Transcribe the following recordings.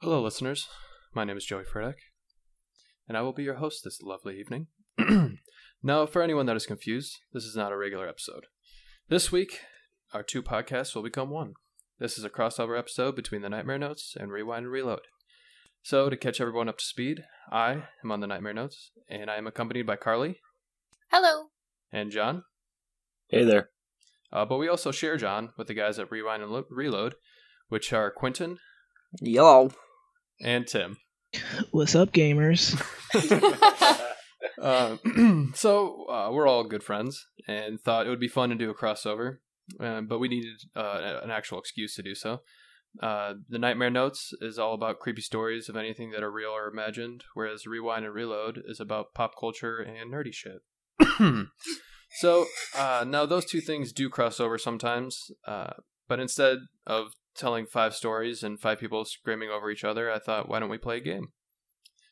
Hello, listeners. My name is Joey Fredek, and I will be your host this lovely evening. now, for anyone that is confused, this is not a regular episode. This week, our two podcasts will become one. This is a crossover episode between the Nightmare Notes and Rewind and Reload. So, to catch everyone up to speed, I am on the Nightmare Notes, and I am accompanied by Karly Hello. and John. Hey there. Uh, but we also share John with the guys at Rewind and Lo- Reload, which are Quinten Yo. and Tim. What's up, gamers? Uh, so uh, we're all good friends and thought it would be fun to do a crossover, uh, but we needed uh, an actual excuse to do so. Uh, the Nightmare Notes is all about creepy stories of anything that are real or imagined, whereas Rewind and Reload is about pop culture and nerdy shit. so uh, now those two things do cross over sometimes, uh, but instead of telling five stories and five people screaming over each other, I thought, why don't we play a game?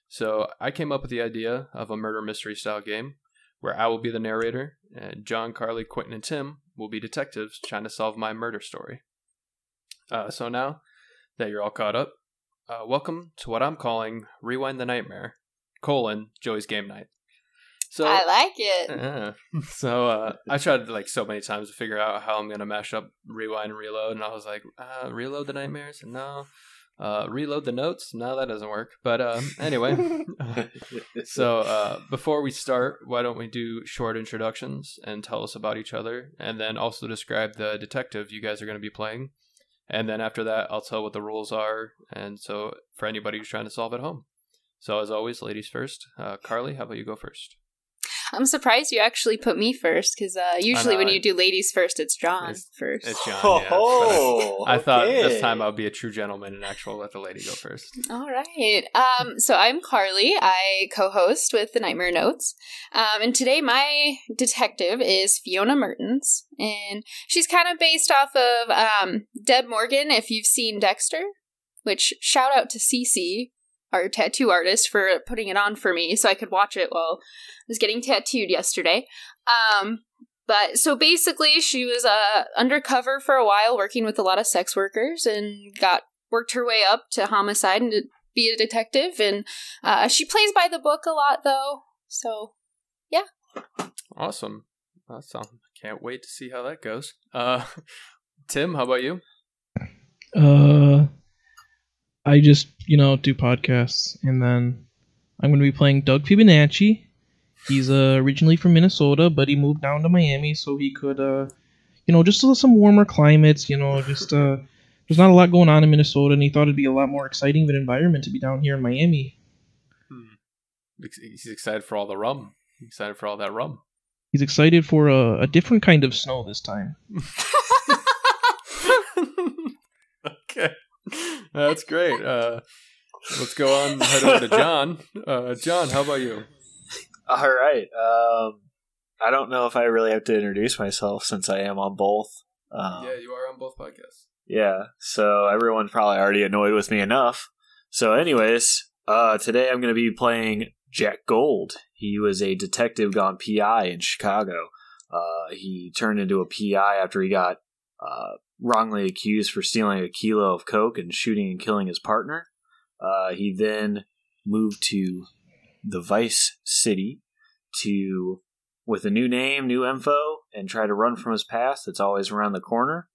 So I came up with the idea of a murder mystery style game where I will be the narrator and John, Karly, Quinten, and Tim will be detectives trying to solve my murder story. Uh, so now that you're all caught up, uh, welcome to what I'm calling Rewind the Nightmare, colon, Joey's Game Night. So I like it. yeah. So uh, I tried like so many times to figure out how I'm gonna mash up rewind and reload, and I was like, uh, reload the nightmares, no. Uh, reload the notes, no, that doesn't work. But um, anyway, so uh, before we start, why don't we do short introductions and tell us about each other, and then also describe the detective you guys are going to be playing, and then after that, I'll tell what the rules are, and so for anybody who's trying to solve at home. So as always, ladies first. Uh, Karly, how about you go first? I'm surprised you actually put me first because uh, usually when you do ladies first, it's John It's- first. It's John. Oh, yeah, but I, I thought this time I'll be a true gentleman and actually let the lady go first. All right. Um, so I'm Karly. I co-host with the Nightmare Notes, um, and today my detective is Fiona Mertens, and she's kind of based off of um, Deb Morgan. If you've seen Dexter, which shout out to Cece, our tattoo artist, for putting it on for me so I could watch it while I was getting tattooed yesterday. Um, but so basically, she was uh, undercover for a while, working with a lot of sex workers, and got worked her way up to homicide and to be a detective. And uh, she plays by the book a lot, though. So yeah. Awesome. Awesome. Can't wait to see how that goes. Uh, Tim, how about you? Uh, I just you know do podcasts, and then I'm going to be playing Doug Fibonacci. He's uh, originally from Minnesota, but he moved down to Miami so he could, uh, you know, just some warmer climates. You know, just uh, there's not a lot going on in Minnesota, and he thought it'd be a lot more exciting of an environment to be down here in Miami. Ex- He's excited for all the rum. He's excited for all that rum. He's excited for a, a different kind of snow this time. okay. That's great. Uh, let's go on head over to John. Uh, John, how about you? All right. Um, I don't know if I really have to introduce myself since I am on both. Um, yeah, you are on both podcasts. Yeah, so everyone's probably already annoyed with me enough. So, anyways, uh, today I'm going to be playing Jack Gold. He was a detective gone PI in Chicago. Uh, he turned into a PI after he got uh, wrongly accused for stealing a kilo of coke and shooting and killing his partner. Uh, he then moved to the Vice City to with a new name, new info, and try to run from his past. That's always around the corner.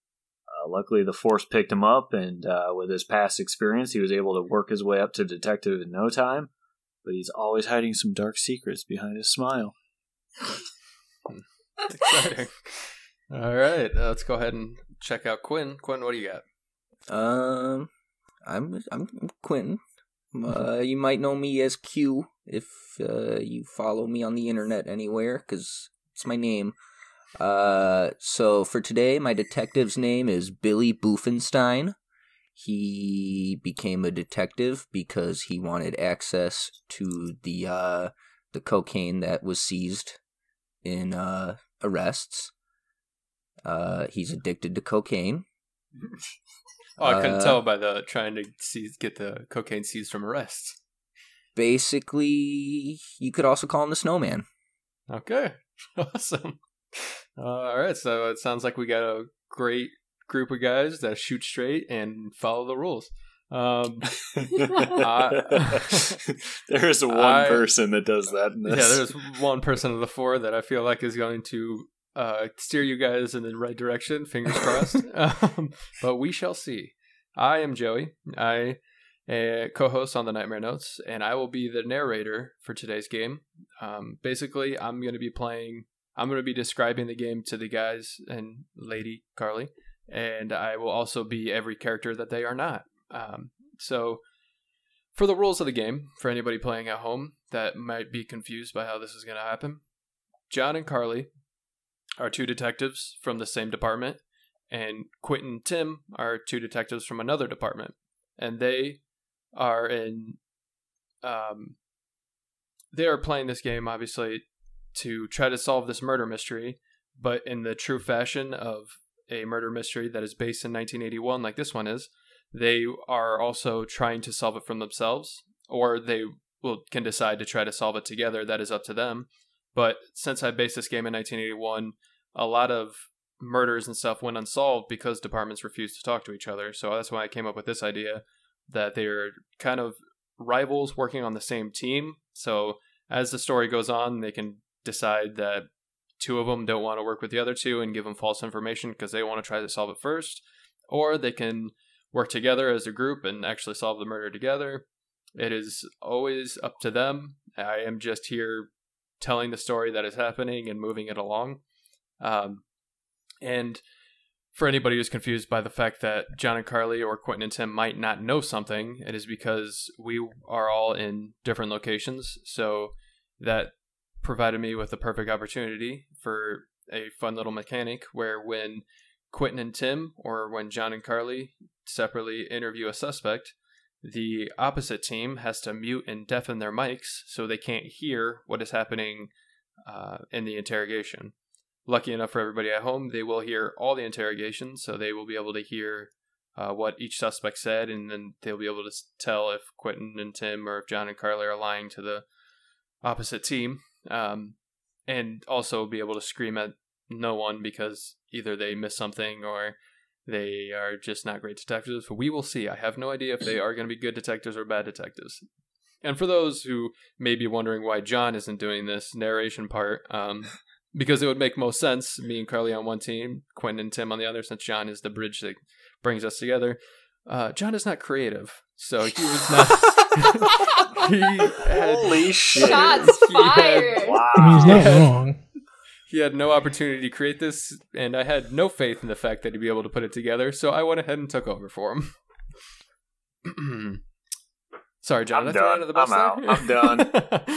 Uh, luckily, the force picked him up, and uh, with his past experience, he was able to work his way up to detective in no time. But he's always hiding some dark secrets behind his smile. Exciting. all right, uh, let's go ahead and check out Quinn. Quinn, what do you got? Um, I'm I'm Quinten. Uh, you might know me as Q if uh, you follow me on the internet anywhere, because it's my name. Uh, so for today, my detective's name is Billy Boofenstein. He became a detective because he wanted access to the uh, the cocaine that was seized in uh, arrests. Uh, he's addicted to cocaine. Oh, I couldn't Uh, tell by the trying to seize, get the cocaine seized from arrests. Basically, you could also call him the Snowman. Okay, awesome. Uh, all right, so it sounds like we got a great group of guys that shoot straight and follow the rules. Um, There's one I- person that does that in yeah, there's one person of the four that I feel like is going to uh, steer you guys in the right direction. Fingers crossed. um, but we shall see. I am Joey. I uh, co-host on the Nightmare Notes, and I will be the narrator for today's game. Um, basically, I'm going to be playing. I'm going to be describing the game to the guys and lady Karly, and I will also be every character that they are not. Um, so, for the rules of the game, for anybody playing at home that might be confused by how this is going to happen, John and Karly are two detectives from the same department, and Quinten and Tim are two detectives from another department, and they are in. Um, they are playing this game obviously to try to solve this murder mystery, but in the true fashion of a murder mystery that is based in 1981, like this one is. They are also trying to solve it from themselves, or they will can decide to try to solve it together. That is up to them. But since I based this game in 1981, a lot of murders and stuff went unsolved because departments refused to talk to each other. So that's why I came up with this idea that they're kind of rivals working on the same team. So as the story goes on, they can decide that two of them don't want to work with the other two and give them false information because they want to try to solve it first, or they can work together as a group and actually solve the murder together. It is always up to them. I am just here telling the story that is happening and moving it along. Um, and for anybody who's confused by the fact that John and Karly or Quinten and Tim might not know something, it is because we are all in different locations. So that provided me with the perfect opportunity for a fun little mechanic where when Quinten and Tim or when John and Karly separately interview a suspect, the opposite team has to mute and deafen their mics so they can't hear what is happening uh, in the interrogation. Lucky enough for everybody at home, they will hear all the interrogations, so they will be able to hear uh, what each suspect said, and then they'll be able to tell if Quinten and Tim or if John and Karly are lying to the opposite team, um, and also be able to scream at no one because either they missed something or they are just not great detectives. But we will see. I have no idea if they are going to be good detectives or bad detectives. And for those who may be wondering why John isn't doing this narration part, um, because it would make most sense, me and Karly on one team, Quinten and Tim on the other, since John is the bridge that brings us together. Uh, John is not creative, so he was not. he had, Holy shit! Shots He had- Wow. I mean, he's not wrong. He had no opportunity to create this, and I had no faith in the fact that he'd be able to put it together, so I went ahead and took over for him. Sorry, John. I'm did I throw you done. the bus I'm there? out.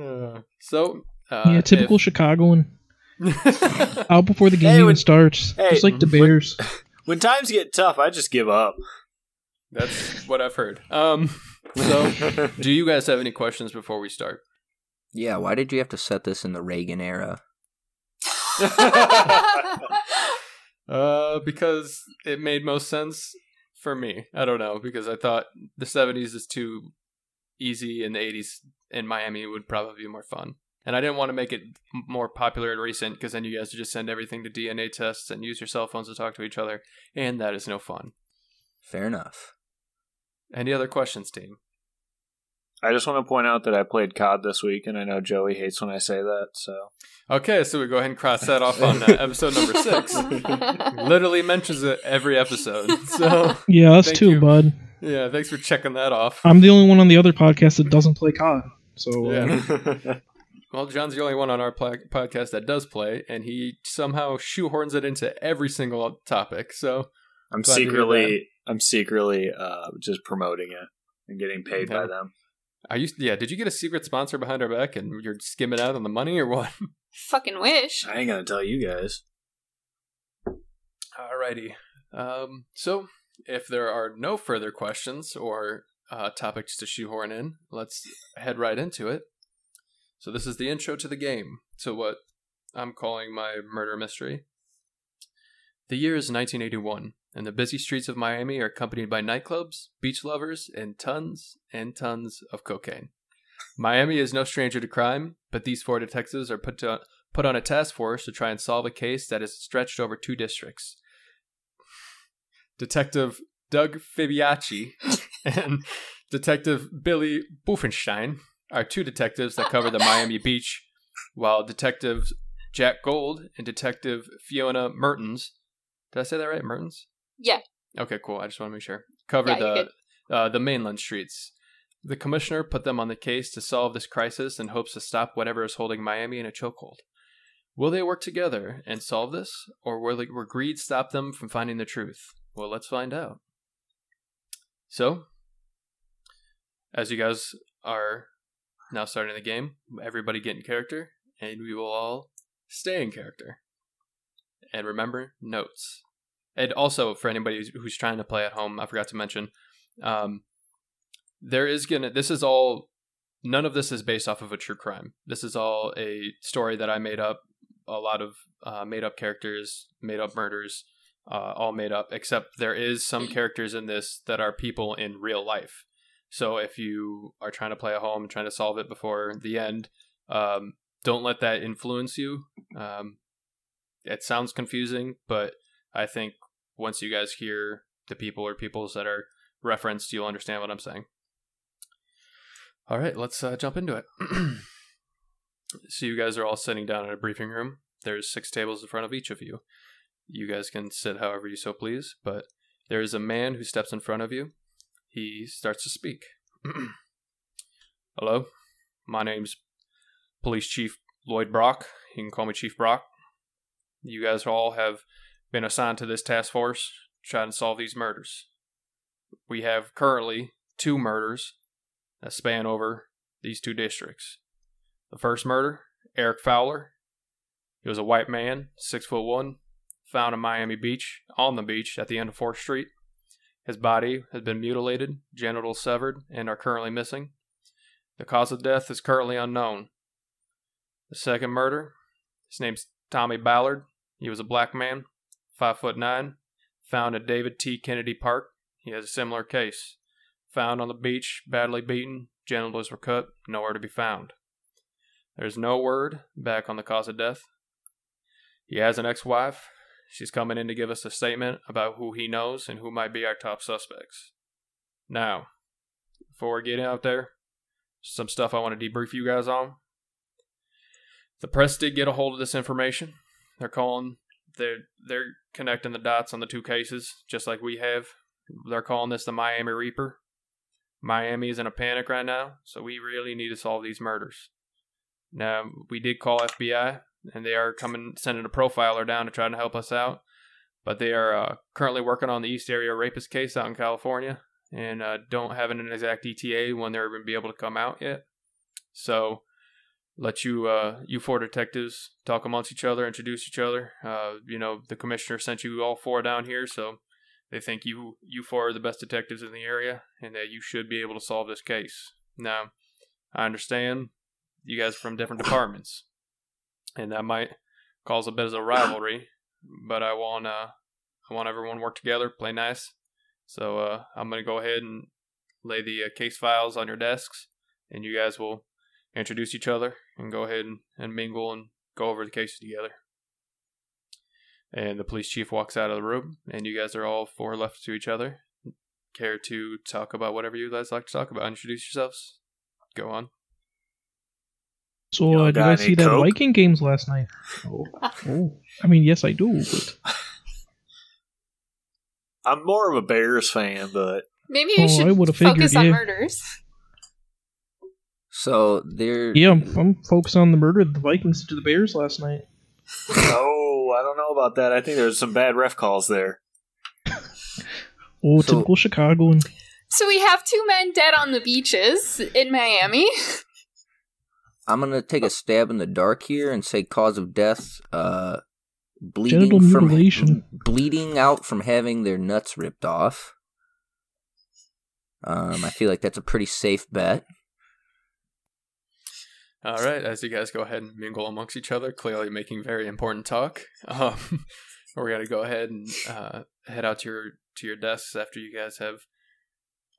Uh, so, uh, yeah, typical Chicagoan. Out before the game Hey, even starts, hey, just like the when- Bears. When times get tough, I just give up. That's what I've heard. Um, so, do you guys have any questions before we start? Yeah, why did you have to set this in the Reagan era? Uh, because it made most sense for me. I don't know because I thought the '70s is too easy, and the '80s in Miami would probably be more fun. And I didn't want to make it more popular and recent because then you guys would just send everything to DNA tests and use your cell phones to talk to each other, and that is no fun. Fair enough. Any other questions, team? I just want to point out that I played COD this week, and I know Joey hates when I say that. So Okay, so we go ahead and cross that off on uh, episode number six. Literally mentions it every episode. So Yeah, us too, you. bud. yeah, thanks for checking that off. I'm the only one on the other podcast that doesn't play COD. So uh, Yeah. Well, John's the only one on our pla- podcast that does play, and he somehow shoehorns it into every single topic. So, I'm Glad to hear secretly, I'm secretly uh, just promoting it and getting paid by them. Are you? Yeah, did you get a secret sponsor behind our back, and you're skimming out on the money, or what? Fucking wish. I ain't gonna tell you guys. Alrighty. Um, so, if there are no further questions or uh, topics to shoehorn in, let's head right into it. So, this is the intro to the game. So, what I'm calling my murder mystery. The year is 1981, and the busy streets of Miami are accompanied by nightclubs, beach lovers, and tons and tons of cocaine. Miami is no stranger to crime, but these four detectives are put to put on a task force to try and solve a case that is stretched over two districts. Detective Doug Fibiacci and Detective Billy Buffenstein are two detectives that cover the Miami Beach, while Detectives Jack Gold and Detective Fiona Mertens. Did I say that right? Mertens? Yeah. Okay, cool. I just want to make sure. Cover Yeah, the uh, the mainland streets. The commissioner put them on the case to solve this crisis and hopes to stop whatever is holding Miami in a chokehold. Will they work together and solve this, or will, it- will greed stop them from finding the truth? Well, let's find out. So, as you guys are now starting the game, everybody get in character, and we will all stay in character. And remember, notes. And also, for anybody who's, who's trying to play at home, I forgot to mention, um, there is gonna. This is all. None of this is based off of a true crime. This is all a story that I made up. A lot of uh, made up characters, made up murders, uh, all made up. Except there is some characters in this that are people in real life. So if you are trying to play at home, trying to solve it before the end, um, don't let that influence you. Um, it sounds confusing, but I think once you guys hear the people or peoples that are referenced, you'll understand what I'm saying. All right, let's uh, jump into it. so you guys are all sitting down in a briefing room. There's six tables in front of each of you. You guys can sit however you so please, but there is a man who steps in front of you. He starts to speak. Hello, my name's Police Chief Lloyd Brock. You can call me Chief Brock. You guys all have been assigned to this task force to try and solve these murders. We have currently two murders that span over these two districts. The first murder, Eric Fowler. He was a white man, six foot one, found in Miami Beach, on the beach at the end of 4th Street. His body has been mutilated, genitals severed, and are currently missing. The cause of death is currently unknown. The second murder, his name's Tommy Ballard. He was a black man, five foot nine, found at David T. Kennedy Park. He has a similar case. Found on the beach, badly beaten, genitals were cut, nowhere to be found. There's no word back on the cause of death. He has an ex wife. She's coming in to give us a statement about who he knows and who might be our top suspects. Now, before we get out there, some stuff I want to debrief you guys on. The press did get a hold of this information. They're calling they're they're connecting the dots on the two cases, just like we have. They're calling this the Miami Reaper. Miami is in a panic right now, so we really need to solve these murders. Now we did call FBI, and they are coming sending a profiler down to try to help us out. But they are uh, currently working on the East Area rapist case out in California, and uh, don't have an exact ETA when they're going to be able to come out yet. So let you uh, you four detectives talk amongst each other, introduce each other. Uh, you know the commissioner sent you all four down here, so they think you you four are the best detectives in the area, and that you should be able to solve this case. Now, I understand you guys are from different departments, and that might cause a bit of a rivalry. But I want uh I want everyone to work together, play nice. So uh, I'm gonna go ahead and lay the uh, case files on your desks, and you guys will introduce each other and go ahead and, and mingle and go over the cases together. And the police chief walks out of the room, and you guys are all four left to each other. Care to talk about whatever you guys like to talk about? Introduce yourselves. Go on. So, Y'all uh, did I any see that Viking games last night? Oh, oh. I mean, yes, I do. But I'm more of a Bears fan, but Maybe you Oh, should I would've focus figured, on yeah. murders. So they're yeah, I'm, I'm focused on the murder of the Vikings to the Bears last night. oh, I don't know about that. I think there's some bad ref calls there. Oh, So- typical Chicagoan. So we have two men dead on the beaches in Miami. I'm gonna take a stab in the dark here and say cause of death, uh, Genital bleeding from mutilation. bleeding out from having their nuts ripped off. Um, I feel like that's a pretty safe bet. All right, as you guys go ahead and mingle amongst each other, clearly making very important talk. Um, we're gonna go ahead and uh, head out to your to your desks after you guys have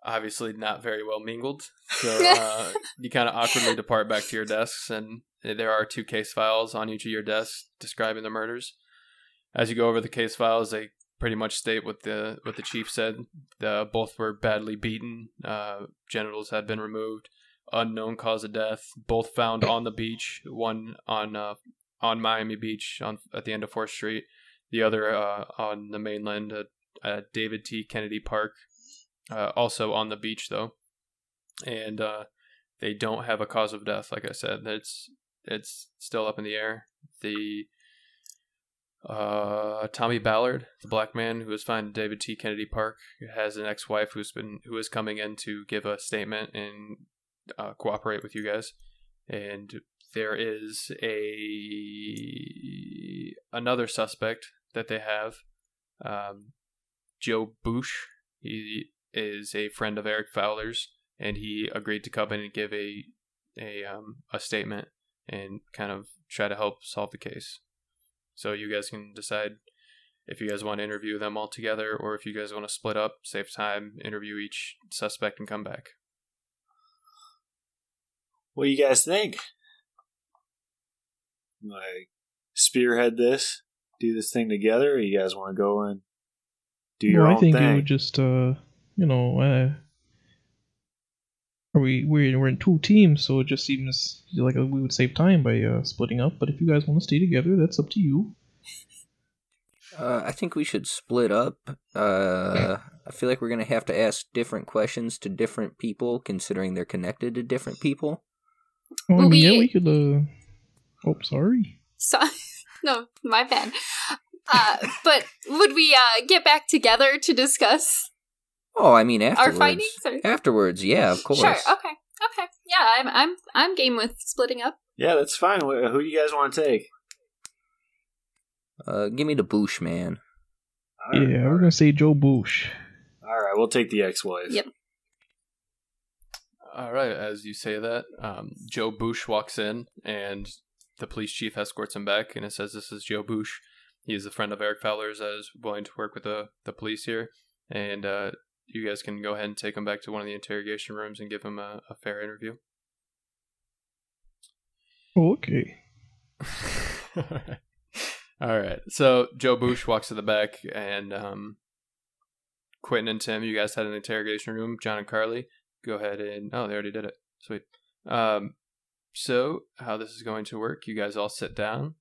obviously not very well mingled. So uh, you kind of awkwardly depart back to your desks, and there are two case files on each of your desks describing the murders. As you go over the case files, they pretty much state what the what the chief said. The, both were badly beaten. Uh, genitals had been removed. Unknown cause of death. Both found on the beach. One on uh, on Miami Beach on at the end of Fourth Street. The other uh, on the mainland at, at David T. Kennedy Park. Uh, also on the beach though, and uh, they don't have a cause of death. Like I said, it's it's still up in the air. The uh, Tommy Ballard, the black man who was found in David T. Kennedy Park, has an ex-wife who's been who is coming in to give a statement and uh, cooperate with you guys. And there is a another suspect that they have, um, Joe Bush. He is a friend of Eric Fowler's, and he agreed to come in and give a a um, a statement and kind of try to help solve the case. So you guys can decide if you guys want to interview them all together or if you guys want to split up, save time, interview each suspect, and come back. What do you guys think? Like spearhead this, do this thing together, or you guys want to go and do your well, own I think thing? it would just, uh, you know, uh, we we're we're in two teams, so it just seems like we would save time by uh, splitting up. But if you guys want to stay together, that's up to you. Uh, I think we should split up. Uh, I feel like we're gonna have to ask different questions to different people, considering they're connected to different people. Well, I Well, mean, yeah, we- we could. Uh, oh, sorry. So, no, my bad. Uh, but would we uh, get back together to discuss Oh, I mean our afterwards. findings? Or? Afterwards, yeah, of course. Sure. Okay. Okay. Yeah, I'm. I'm. I'm game with splitting up. yeah, that's fine. Who do you guys want to take? Uh, give me the Boosh man. All right, yeah, we're right. gonna say Joe Bush. All right, we'll take the ex-wife. Yep. All right, as you say that, um, Joe Bush walks in, and the police chief escorts him back, and it says, "This is Joe Bush. He is a friend of Eric Fowler's, that is willing to work with the the police here, and uh, you guys can go ahead and take him back to one of the interrogation rooms and give him a, a fair interview." Okay. All right. So Joe Bush walks to the back, and um, Quinten and Tim, you guys had an interrogation room. John and Karly, go ahead and oh, they already did it. Sweet. Um, so how this is going to work? You guys all sit down,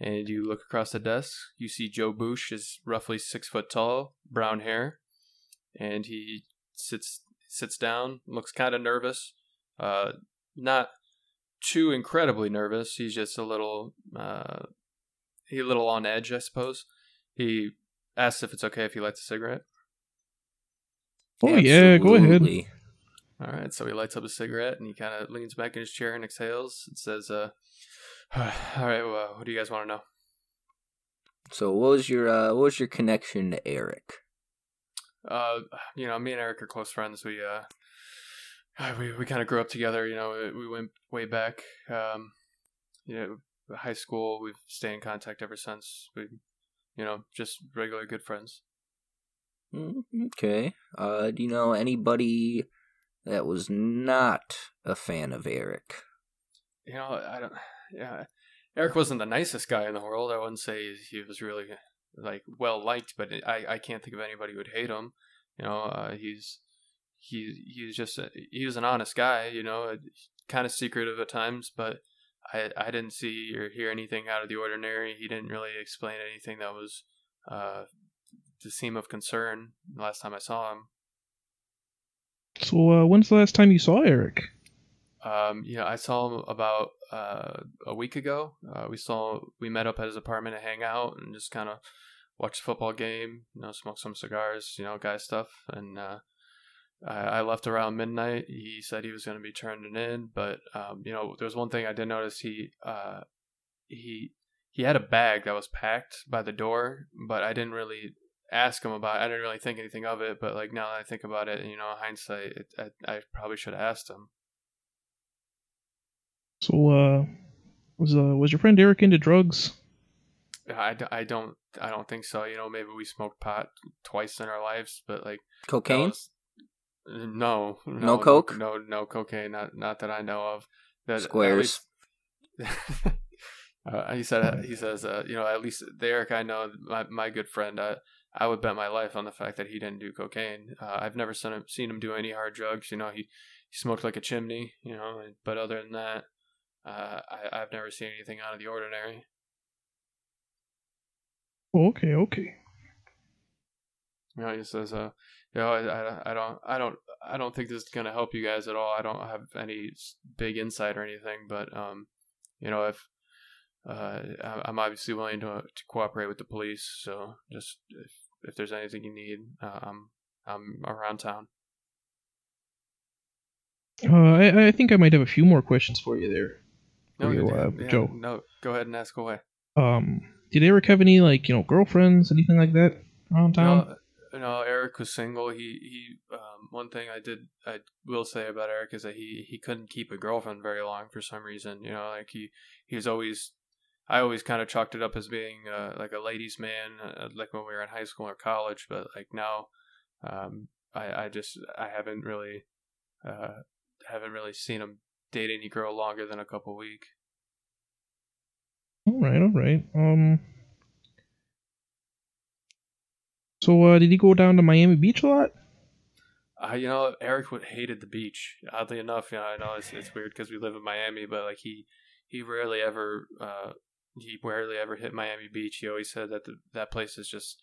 and you look across the desk. You see Joe Bush is roughly six foot tall, brown hair, and he sits sits down, looks kind of nervous. Uh, not too incredibly nervous. He's just a little uh, he a little on edge, I suppose. He asks if it's okay if he lights a cigarette. Oh yeah, go ahead. All right, so he lights up a cigarette and he kind of leans back in his chair and exhales and says, uh, "All right, well, what do you guys want to know?" So, what was your uh, what was your connection to Eric? Uh, you know, me and Eric are close friends. We uh, we we kind of grew up together. You know, we went way back. Um, you know, high school. We've stayed in contact ever since. We, you know, just regular good friends. Mm, Okay. Uh, do you know anybody that was not a fan of Eric? you know, I don't. Yeah, Eric wasn't the nicest guy in the world. I wouldn't say he was really like well liked, but I I can't think of anybody who would hate him. You know, uh, he's he he's just a, he was an honest guy. You know, kind of secretive at times, but I I didn't see or hear anything out of the ordinary. He didn't really explain anything that was uh to seem of concern the last time I saw him. So, uh, when's the last time you saw Eric? Um, know, I saw him about uh, a week ago. Uh, we saw we met up at his apartment to hang out and just kind of watch the football game. You know, smoke some cigars. You know, guy stuff. And uh, I, I left around midnight. He said he was going to be turning in, but um, you know, there's one thing I did notice. He uh, he he had a bag that was packed by the door, but I didn't really ask him about. It. I didn't really think anything of it. But like now that I think about it, you know, hindsight, it, I, I probably should have asked him. So, uh, was uh, was your friend Eric into drugs? I, I don't I don't think so. You know, maybe we smoked pot twice in our lives, but like that Cocaine? was- no, no, No coke? no, no cocaine. Not not that I know of. That at Squares. least- uh, he said he says uh, you know at least the Eric I know my my good friend I I would bet my life on the fact that he didn't do cocaine. Uh, I've never seen him seen him do any hard drugs. You know he he smoked like a chimney. You know, but other than that, uh, I I've never seen anything out of the ordinary. Okay, okay. You know, he says, uh, you know, I, I, I don't, I don't, I don't think this is gonna help you guys at all. I don't have any big insight or anything, but um, you know, if uh, I'm obviously willing to to cooperate with the police. So just if if there's anything you need, uh, I'm I'm around town. Uh, I, I think I might have a few more questions for you there. No, you, uh, yeah, Joe. No, go ahead and ask away. Um, did Eric have any like you know girlfriends, anything like that around town? No, no, Eric was single. He he. Um, one thing I did I will say about Eric is that he he couldn't keep a girlfriend very long for some reason. You know, like he he was always. I always kind of chalked it up as being uh, like a ladies' man, uh, like when we were in high school or college. But like now, um, I I just I haven't really, uh, haven't really seen him date any girl longer than a couple week. All right, all right. Um, so uh, did he go down to Miami Beach a lot? Uh, you know, Eric would hated the beach. Oddly enough, you know, I know it's it's weird because we live in Miami, but like he he rarely ever uh he rarely ever hit Miami Beach. He always said that the, that place is just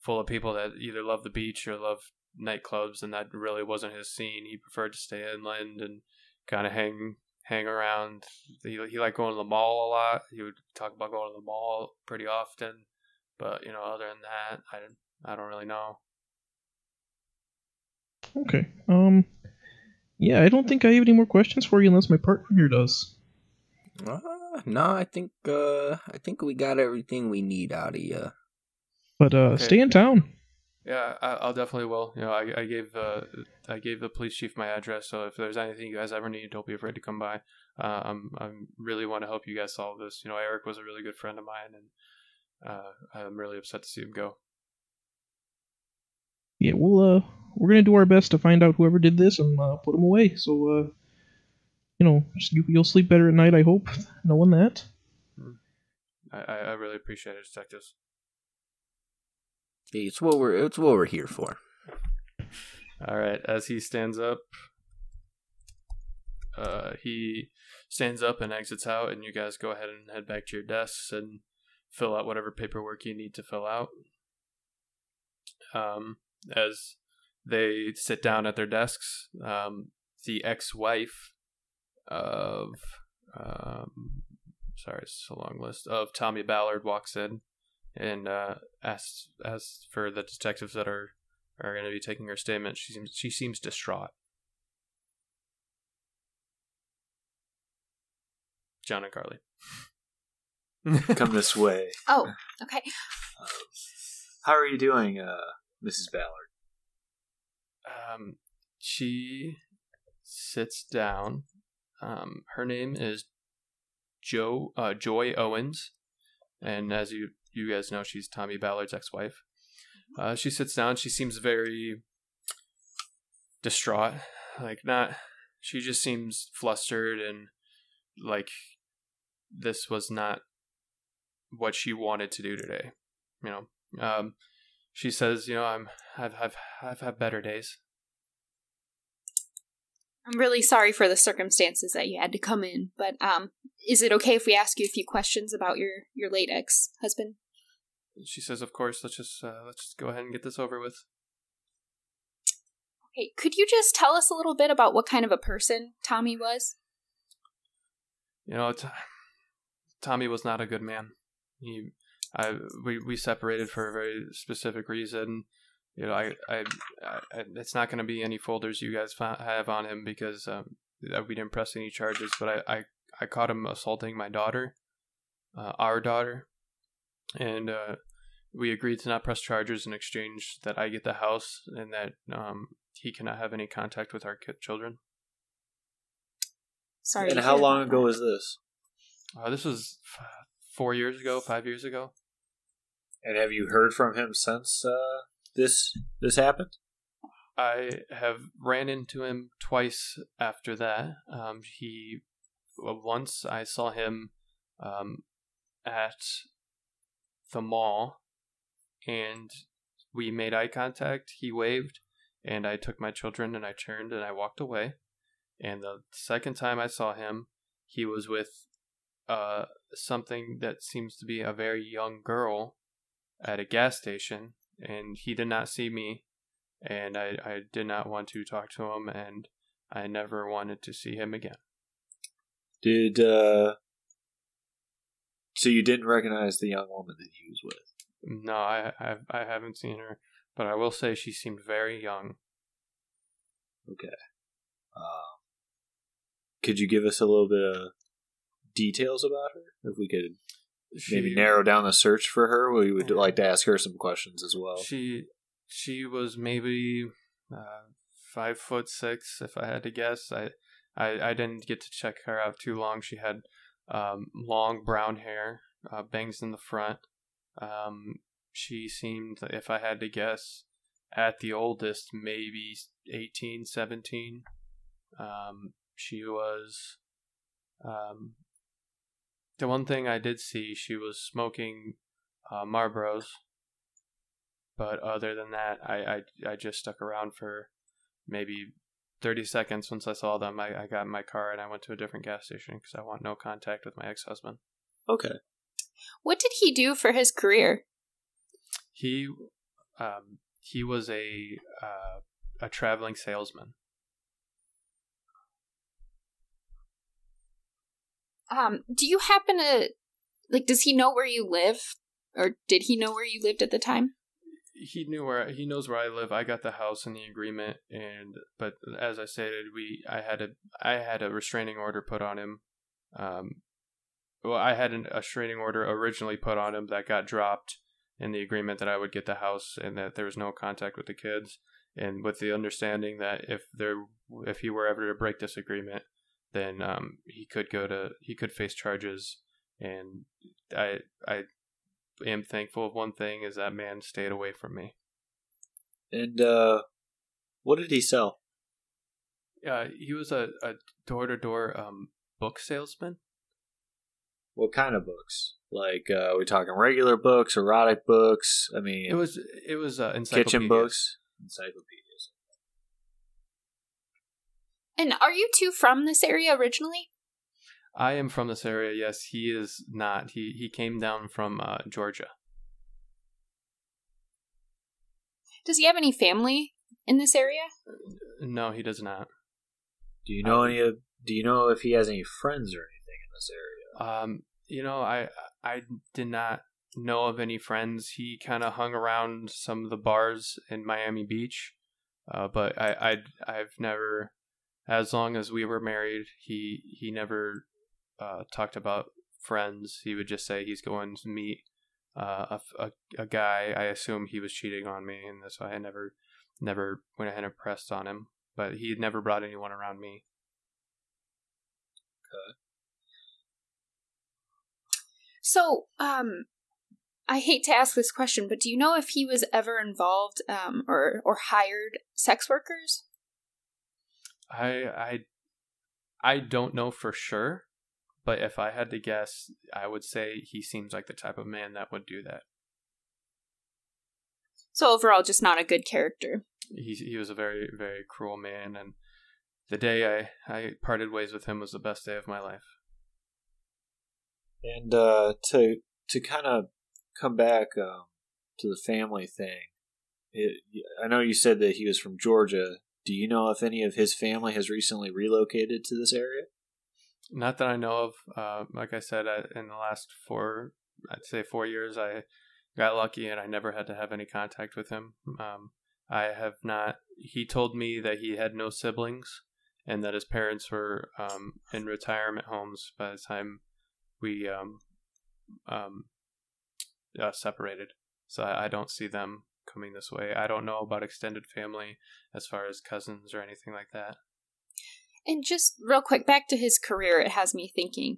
full of people that either love the beach or love nightclubs, and that really wasn't his scene. He preferred to stay inland and kind of hang hang around. He he liked going to the mall a lot. He would talk about going to the mall pretty often, but you know, other than that, I I don't really know. Okay. Um, yeah, I don't think I have any more questions for you unless my partner here does. Uh, no, I think uh, I think we got everything we need out of you. But uh, Okay. stay in town. Yeah, I, I'll definitely will. You know, I, I gave uh, I gave the police chief my address, so if there's anything you guys ever need, don't be afraid to come by. Uh, I'm I'm really want to help you guys solve this. You know, Eric was a really good friend of mine, and uh, I'm really upset to see him go. Yeah, we'll uh, we're gonna do our best to find out whoever did this and uh, put him away. So uh, you know, just, you, you'll sleep better at night. I hope, knowing that. I, I I really appreciate it, detectives. It's what we're it's what we're here for. All right, as he stands up, uh, he stands up and exits out, and you guys go ahead and head back to your desks and fill out whatever paperwork you need to fill out. Um, as they sit down at their desks, um, the ex-wife of, um, sorry, it's a long list of Tommy Ballard walks in and uh, asks asks for the detectives that are are going to be taking her statement. She seems she seems distraught. John and Karly. Come this way. Oh, okay. How are you doing, uh, Mrs. Ballard? um, she sits down. Um, her name is Joe uh, Joy Owens, and as you you guys know, she's Tommy Ballard's ex-wife. Uh, she sits down. She seems very distraught. Like not. She just seems flustered and like this was not what she wanted to do today. You know. Um, she says, "You know, I'm I've I've I've had better days." I'm really sorry for the circumstances that you had to come in, but um, is it okay if we ask you a few questions about your your late ex husband? She says, "Of course. Let's just uh, let's just go ahead and get this over with." Okay, could you just tell us a little bit about what kind of a person Tommy was? You know, t- Tommy was not a good man. He, I, we we separated for a very specific reason. You know, I, I, I it's not going to be any folders you guys fa- have on him because um, we didn't press any charges. But I, I, I caught him assaulting my daughter, uh, our daughter, and uh, we agreed to not press charges in exchange that I get the house and that um, he cannot have any contact with our kid children. Sorry. and how long ago that. was this? Uh, this was f- four years ago, five years ago. And have you heard from him since uh, this this happened? I have ran into him twice after that. Um, he well, once I saw him um, at the mall, and we made eye contact. He waved, and I took my children and I turned and I walked away. And the second time I saw him, he was with uh, something that seems to be a very young girl at a gas station, and he did not see me, and I, I did not want to talk to him, and I never wanted to see him again. Did uh so you didn't recognize the young woman that he was with? No, I I, I haven't seen her, but I will say she seemed very young. Okay. Um, could you give us a little bit of details about her? If we could maybe narrow down the search for her, we would like to ask her some questions as well. She she was maybe uh, five foot six, if I had to guess. I, I I didn't get to check her out too long. She had um, long brown hair, uh, bangs in the front. Um, she seemed, if I had to guess, at the oldest, maybe 18, 17. Um, she was. Um, the one thing I did see, she was smoking uh, Marlboros but other than that, I, I, I just stuck around for maybe 30 seconds once I saw them. I, I got in my car and I went to a different gas station because I want no contact with my ex husband. Okay. What did he do for his career? He um, he was a uh, a traveling salesman. Um, do you happen to like? Does he know where you live, or did he know where you lived at the time? he knew where he knows where I live. I got the house and the agreement, and but as I stated, we I had a I had a restraining order put on him. Um, well, I had an, a restraining order originally put on him that got dropped in the agreement that I would get the house and that there was no contact with the kids, and with the understanding that if there if he were ever to break this agreement, then um, he could go to he could face charges, and I I am thankful of one thing is that man stayed away from me. And uh what did he sell? Uh, he was a door to door um book salesman. What kind of books? Like uh we talking regular books, erotic books, I mean It was it was uh, kitchen books, encyclopedias. And are you two from this area originally? I am from this area. Yes, he is not. He he came down from uh, Georgia. Does he have any family in this area? No, he does not. Do you know any of do you know if he has any friends or anything in this area? Um, you know, I I did not know of any friends. He kind of hung around some of the bars in Miami Beach, uh, but I I I've never, as long as we were married, he he never uh, talked about friends. He would just say he's going to meet uh, a, a a guy. I assume he was cheating on me, and that's why I never never went ahead and pressed on him. But he had never brought anyone around me. Okay. So, um, I hate to ask this question, but do you know if he was ever involved, um, or or hired sex workers? I I I don't know for sure, but if I had to guess, I would say he seems like the type of man that would do that. So overall, just not a good character. He he was a very very cruel man, and the day I I parted ways with him was the best day of my life. And uh, to to kind of come back um, to the family thing, it, I know you said that he was from Georgia. Do you know if any of his family has recently relocated to this area? Not that I know of. Uh, like I said, I, in the last four, I'd say four years, I got lucky and I never had to have any contact with him. Um, I have not. He told me that he had no siblings and that his parents were um, in retirement homes by the time we um, um, uh, separated. So I, I don't see them coming this way. I don't know about extended family as far as cousins or anything like that. And just real quick, back to his career, it has me thinking: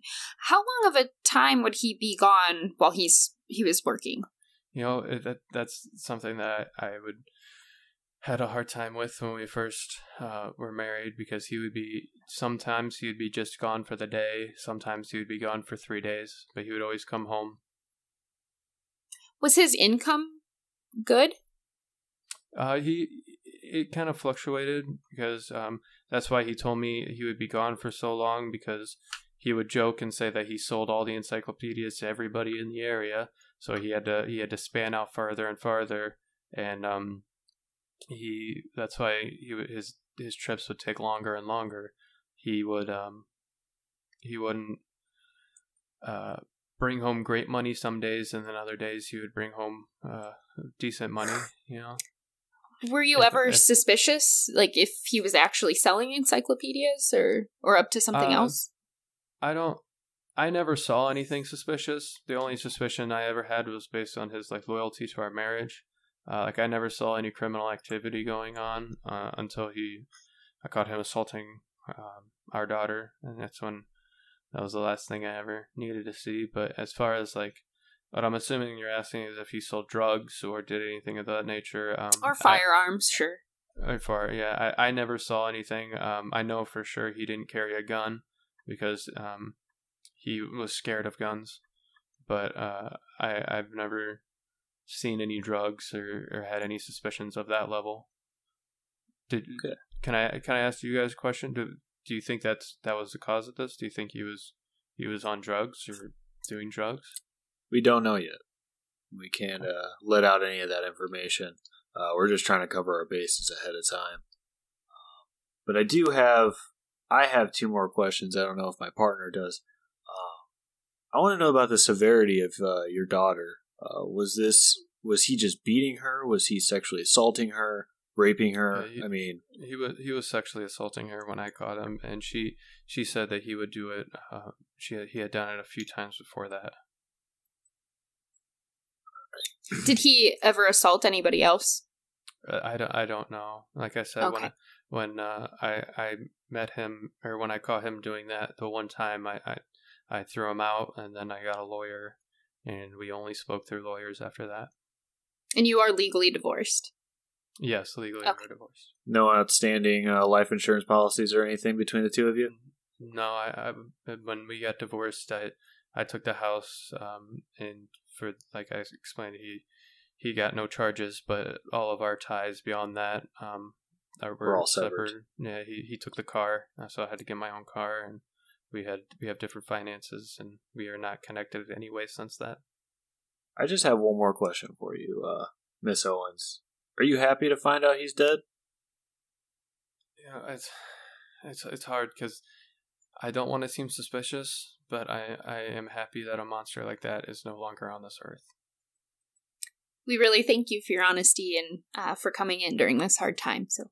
How long of a time would he be gone while he's he was working? you know it, that that's something that I, I would had a hard time with when we first uh, were married because he would be sometimes he would be just gone for the day, sometimes he would be gone for three days, but he would always come home. Was his income good? Uh, he it kind of fluctuated because um, that's why he told me he would be gone for so long because he would joke and say that he sold all the encyclopedias to everybody in the area, so he had to he had to span out farther and farther, and um, he that's why he his his trips would take longer and longer. He would um, he wouldn't uh bring home great money some days, and then other days he would bring home uh decent money, you know. Were you If- ever if- suspicious, like if he was actually selling encyclopedias or or up to something Uh, else? I don't. I never saw anything suspicious. The only suspicion I ever had was based on his like loyalty to our marriage. Uh, like I never saw any criminal activity going on uh, until he, I caught him assaulting um, our daughter, and that's when that was the last thing I ever needed to see. But as far as like, what I'm assuming you're asking is if he sold drugs or did anything of that nature, um, Or I- firearms, sure. uh, far, yeah, I, I never saw anything. Um, I know for sure he didn't carry a gun because um, he was scared of guns. But uh, I I've never seen any drugs or, or had any suspicions of that level. Did Okay. can I can I ask you guys a question? Do do you think that's that was the cause of this? Do you think he was he was on drugs or doing drugs? We don't know yet. We can't uh, let out any of that information. Uh, we're just trying to cover our bases ahead of time. But I do have, I have two more questions. I don't know if my partner does. Uh, I want to know about the severity of uh, your daughter. Uh, was this, was he just beating her? Was he sexually assaulting her, raping her? Yeah, he- I mean, He was he was sexually assaulting her when I caught him, and she she said that he would do it. Uh, she had, he had done it a few times before that. Did he ever assault anybody else? Uh, I don't I don't know. Like I said, when Okay. when uh, I I met him or when I caught him doing that the one time, I, I I threw him out, and then I got a lawyer, and we only spoke through lawyers after that. And you are legally divorced. Yes, legally Okay. we're divorced. no outstanding uh, life insurance policies or anything between the two of you? No, I, I when we got divorced, I I took the house, um, and for like I explained, he he got no charges, but all of our ties beyond that, um, are were all severed. Yeah, he he took the car, uh, so I had to get my own car, and we had we have different finances, and we are not connected in any way since that. I just have one more question for you, uh, Miss Owens. Are you happy to find out he's dead? Yeah, it's it's it's hard because I don't want to seem suspicious, but I I am happy that a monster like that is no longer on this earth. We really thank you for your honesty and uh, for coming in during this hard time. So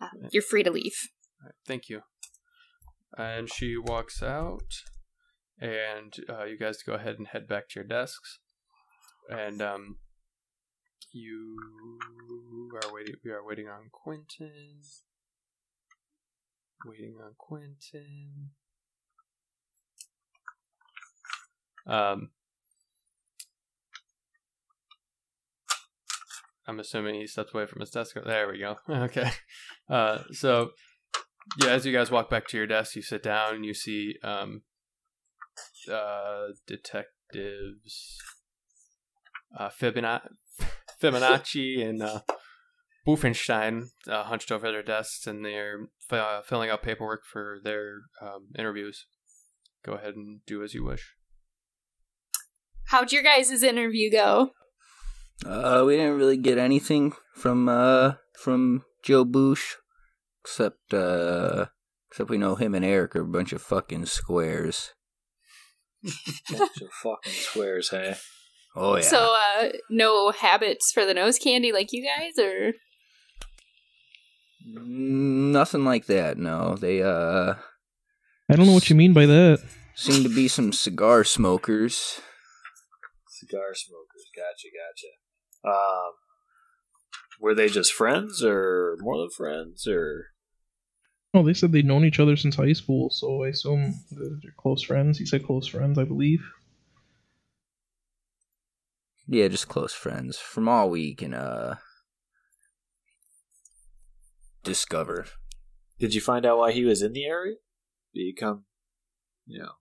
uh, you're free to leave. All right, thank you. And she walks out, and uh, you guys go ahead and head back to your desks. And um, you are waiting. We are waiting on Quentin. Waiting on Quentin. Um, I'm assuming he stepped away from his desk. There we go. okay. Uh, so yeah, as you guys walk back to your desk, you sit down and you see um, uh, detectives uh, Fibona- Fibonacci and uh, Buffenstein uh, hunched over their desks and they're uh, filling out paperwork for their um, interviews. Go ahead and do as you wish. How'd your guys' interview go? Uh, we didn't really get anything from uh from Joe Bush, except uh, except we know him and Eric are a bunch of fucking squares. Bunch of fucking squares, hey? Oh yeah. So, uh, no habits for the nose candy like you guys, or Mm, Nothing like that. No, they uh I don't know what you mean by that. seem to be some cigar smokers. Cigar smokers. Gotcha, gotcha. Um, were they just friends or more than friends or? Oh, they said they'd known each other since high school, so I assume that they're close friends. He said close friends, I believe. Yeah, just close friends. From all we can uh discover. Did you find out why he was in the area? Did you come, you know,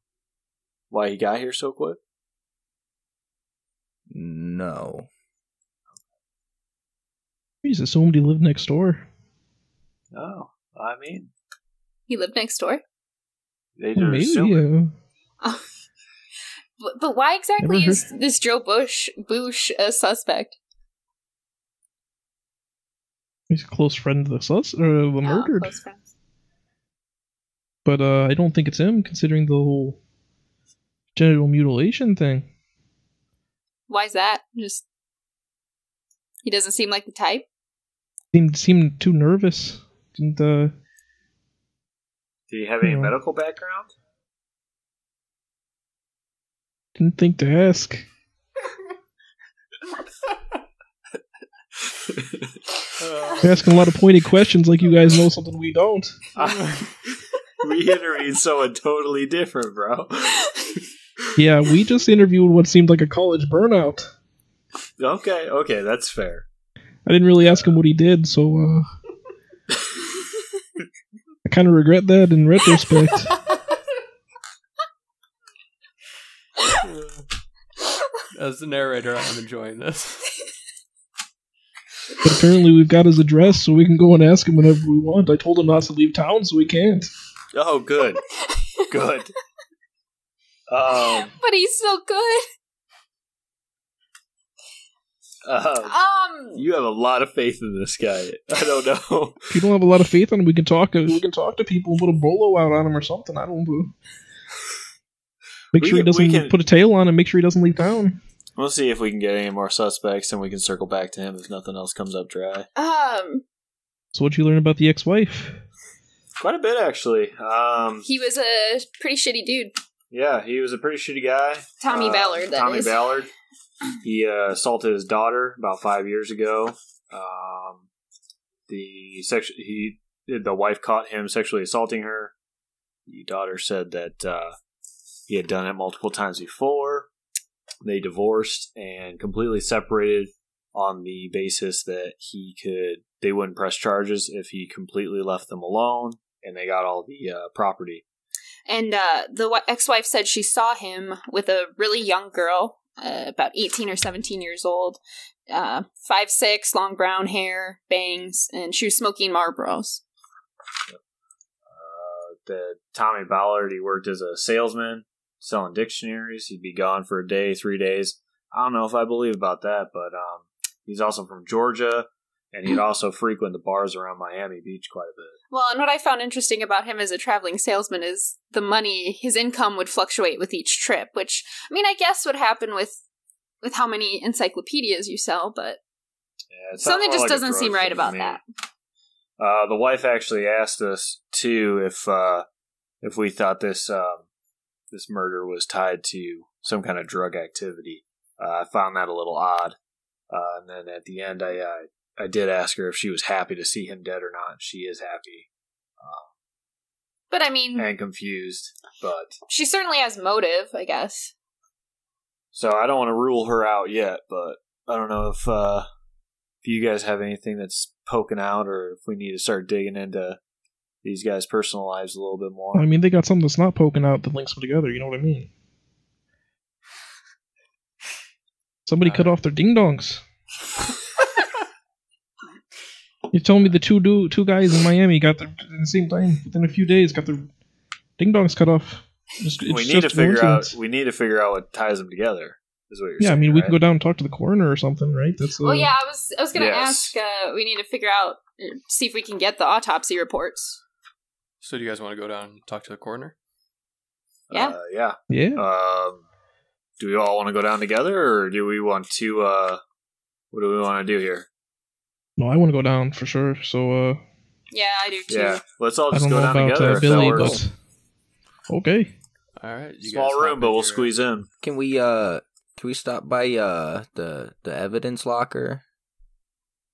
why he got here so quick? No. We just assumed he lived next door. Oh, I mean, He lived next door. they Well, just maybe, assume it. yeah. But, but why exactly Never is this Joe Bush Bush a suspect? He's a close friend of the sus or the Oh, murdered. close. But uh, I don't think it's him, considering the whole genital mutilation thing. Why is that? Just he doesn't seem like the type. Seemed seemed too nervous. Didn't uh? Did he have any Yeah. medical background? Didn't think to ask. You're asking a lot of pointed questions, like you guys know something we don't. we interviewed someone totally different, bro. Yeah, we just interviewed what seemed like a college burnout. Okay, okay, that's fair. I didn't really ask him what he did, so uh, I kind of regret that in retrospect. As the narrator, I'm enjoying this. But apparently, we've got his address, so we can go and ask him whenever we want. I told him not to leave town, so he can't. Oh, good, good. Um, but he's so good. uh, Um, you have a lot of faith in this guy. I don't know. People have a lot of faith in him, we can talk. We can talk to people and put a bolo out on him or something. I don't know. Make We sure he can- we doesn't can- put a tail on him. Make sure he doesn't leave town. We'll see if we can get any more suspects, and we can circle back to him if nothing else comes up dry. um, So, what'd you learn about the ex-wife? Quite a bit, actually. Um, he was a pretty shitty dude. yeah, he was a pretty shitty guy. Tommy Uh, Ballard, that Tommy is. Ballard. He uh, assaulted his daughter about five years ago. Um, the sex he the wife caught him sexually assaulting her. The daughter said that uh, he had done it multiple times before. They divorced and completely separated on the basis that he could they wouldn't press charges if he completely left them alone, and they got all the uh, property. And uh, the ex-wife said she saw him with a really young girl, uh, about eighteen or seventeen years old, uh, five six, long brown hair, bangs, and she was smoking Marlboros. Uh, the Tommy Ballard, he worked as a salesman selling dictionaries. He'd be gone for a day, three days. I don't know if I believe about that, but um, he's also from Georgia, and he'd also frequent the bars around Miami Beach quite a bit. Well, and what I found interesting about him as a traveling salesman is the money, his income would fluctuate with each trip, which I mean, I guess would happen with with how many encyclopedias you sell, but Yeah, something just like doesn't seem right about me. that. Uh, the wife actually asked us too if uh, if we thought this um, this murder was tied to some kind of drug activity. Uh, I found that a little odd. Uh, and then at the end, I uh, I did ask her if she was happy to see him dead or not. She is happy But I mean, and confused, but she certainly has motive, I guess. so I don't want to rule her out yet. But I don't know if uh, if you guys have anything that's poking out, or if we need to start digging into these guys' personal lives a little bit more. I mean, they got something that's not poking out that links them together. You know what I mean? Somebody cut Uh, off their ding dongs. you told me the two do two guys in Miami got their at the same time within a few days got their ding dongs cut off. It's, we it's need to figure out. We need to figure out what ties them together. Is what you're Yeah, I saying. mean, we right? could go down and talk to the coroner or something, right? That's uh, Well, yeah, I was I was gonna Yes. ask. Uh, we need to figure out, uh, see if we can get the autopsy reports. So, do you guys want to go down and talk to the coroner? Yeah. Uh, yeah. yeah. Um, do we all want to go down together, or do we want to? Uh, what do we want to do here? No, I want to go down for sure. So uh, Yeah, I do too. Yeah, let's all just go down about together uh, if Billy, but okay. All right. you Small guys room, but we'll your- squeeze in. Can we uh can we stop by uh the the evidence locker?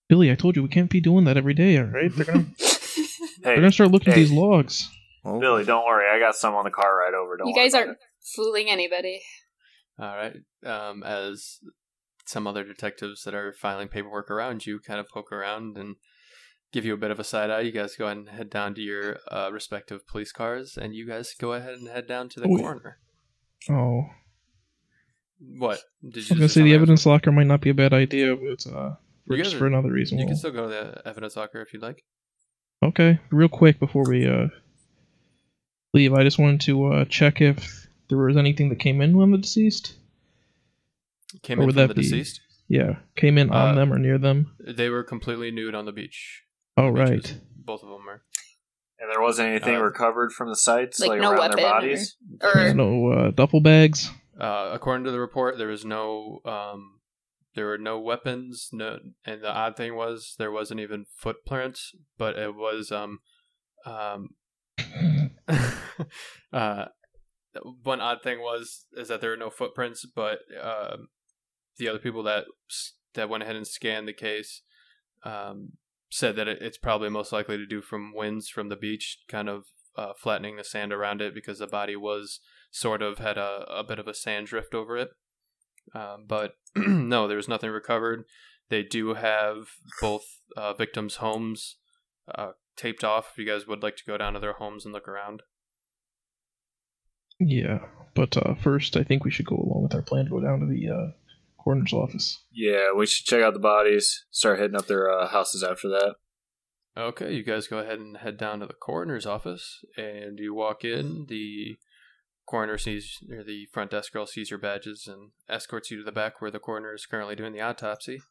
Billy, I told you we can't be doing that every day. All right, they're gonna they're Hey, gonna start looking hey. at these logs. Oh, Billy, don't worry. I got some on the car ride over. Don't you guys aren't fooling anybody. All right. Um, as some other detectives that are filing paperwork around you kind of poke around and give you a bit of a side eye. You guys go ahead and head down to your uh, respective police cars, and you guys go ahead and head down to the Oh, yeah. coroner. Oh, What did I you? was gonna say the tell me? evidence locker might not be a bad idea, but uh, for, You just for another reason. You can we'll- still go to the evidence locker if you'd like. Okay, real quick before we uh leave, I just wanted to uh check if there was anything that came in on the deceased. Came Or in would from that the be- deceased. Yeah, came in on Uh, them or near them. They were completely nude on the beach. Oh Beaches. right. Both of them were. And there wasn't anything Uh, recovered from the sites, Like like, no around their weapon or- bodies. Or- There's no uh, duffel bags. Uh, according to the report, there was no, um, there were no weapons. No, and the odd thing was there wasn't even footprints, but it was, um, um, uh, one odd thing was is that there were no footprints, but um, the other people that that went ahead and scanned the case um, said that it, it's probably most likely to do from winds from the beach, kind of uh, flattening the sand around it because the body was sort of had a, a bit of a sand drift over it. Um, but no, there was nothing recovered. They do have both uh, victims' homes uh, taped off. If you guys would like to go down to their homes and look around. Yeah, but uh, first I think we should go along with our plan to go down to the uh, coroner's office. Yeah, we should check out the bodies. Start heading up their uh, houses after that. Okay, you guys go ahead and head down to the coroner's office, and you walk in. The coroner sees, or the front desk girl sees your badges and escorts you to the back where the coroner is currently doing the autopsy.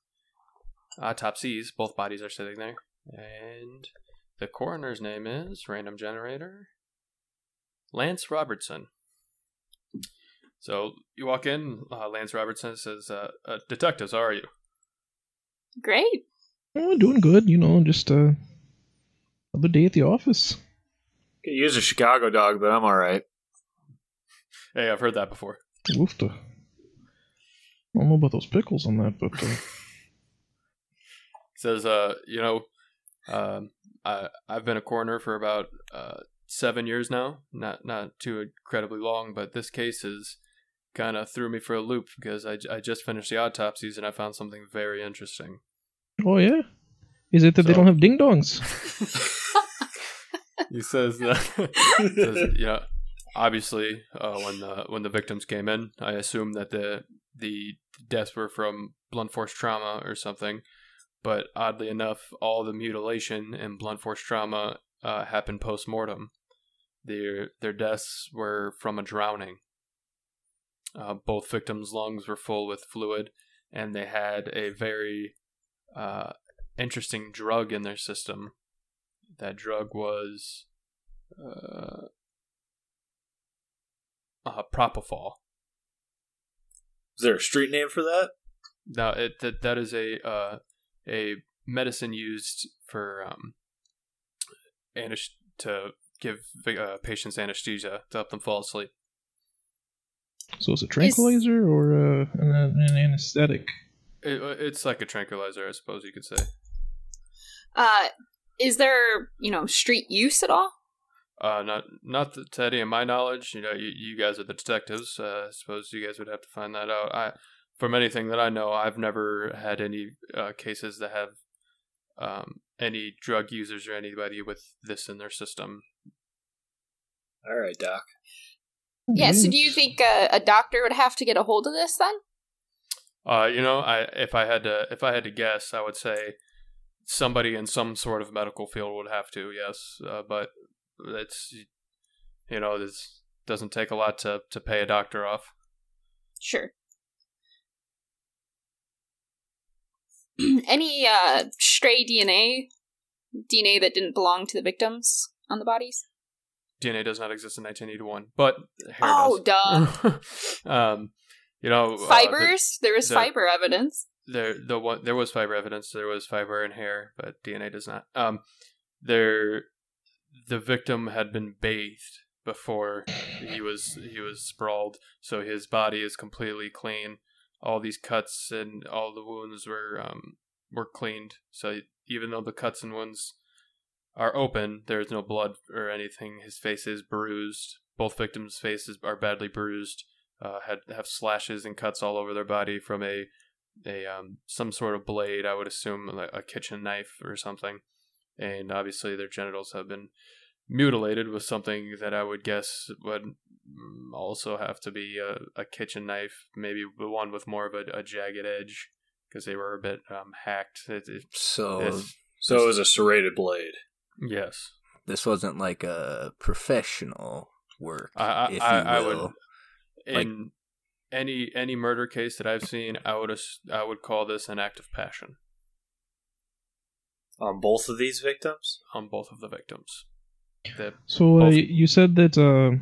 Autopsies, both bodies are sitting there, and the coroner's name is random generator Lance Robertson. So you walk in. Uh, Lance Robertson says, uh, uh, "Detectives, how are you?" Great. Oh, doing good. You know, just uh, another day at the office. Could use a Chicago dog, but I'm all right. Hey, I've heard that before. Woofta. I don't know about those pickles on that, but uh, says uh you know um i i've been a coroner for about uh seven years now not not too incredibly long but this case is kind of threw me for a loop because I, I just finished the autopsies and i found something very interesting oh yeah, is it that they don't have ding dongs? he says that says, you know obviously uh, when the when the victims came in i assumed that the the deaths were from blunt force trauma or something. But oddly enough all the mutilation and blunt force trauma uh, happened post-mortem. Their their deaths were from a drowning. Uh, both victims lungs were full with fluid and they had a very uh, interesting drug in their system. That drug was uh, uh, propofol. Is there a street name for that? Now, it that that is a uh, a medicine used for um, anes- to give uh, patients anesthesia to help them fall asleep. So it's a tranquilizer or uh, an, an anesthetic? It, it's like a tranquilizer, I suppose you could say. Uh, is there, you know, street use at all? Uh, not not to, to any of my knowledge. You know, you, you guys are the detectives. Uh, I suppose you guys would have to find that out. I, from anything that I know, I've never had any uh, cases that have um, any drug users or anybody with this in their system. All right, Doc. Yeah, so do you think uh, a doctor would have to get a hold of this then? Uh, you know, I if I had to if I had to guess, I would say somebody in some sort of medical field would have to. Yes, uh, but it's you know, this doesn't take a lot to to pay a doctor off. Sure. Any uh, stray DNA, DNA that didn't belong to the victims on the bodies? DNA does not exist in 1981, but hair Oh, does. um, you know, uh, the- Fibers? there was the- fiber evidence. there the one there was fiber evidence there was fiber in hair but dna does not um there the victim had been bathed before he was he was sprawled. So his body is completely clean. All these cuts and all the wounds were um were cleaned. So even though the cuts and wounds are open there's no blood or anything. His face is bruised. Both victims faces are badly bruised uh, had have slashes and cuts all over their body from a a um, some sort of blade. I would assume like a kitchen knife or something, and obviously their genitals have been mutilated with something that I would guess would mm, also have to be a, a kitchen knife, maybe the one with more of a, a jagged edge because they were a bit um, hacked. It, it, So it's- So it was a serrated blade. yes, this wasn't like a professional work. I I, if I, you I would will. in Like- any any murder case that I've seen, I would I would call this an act of passion On both of these victims? on both of the victims. The, So uh, Both. you said that uh,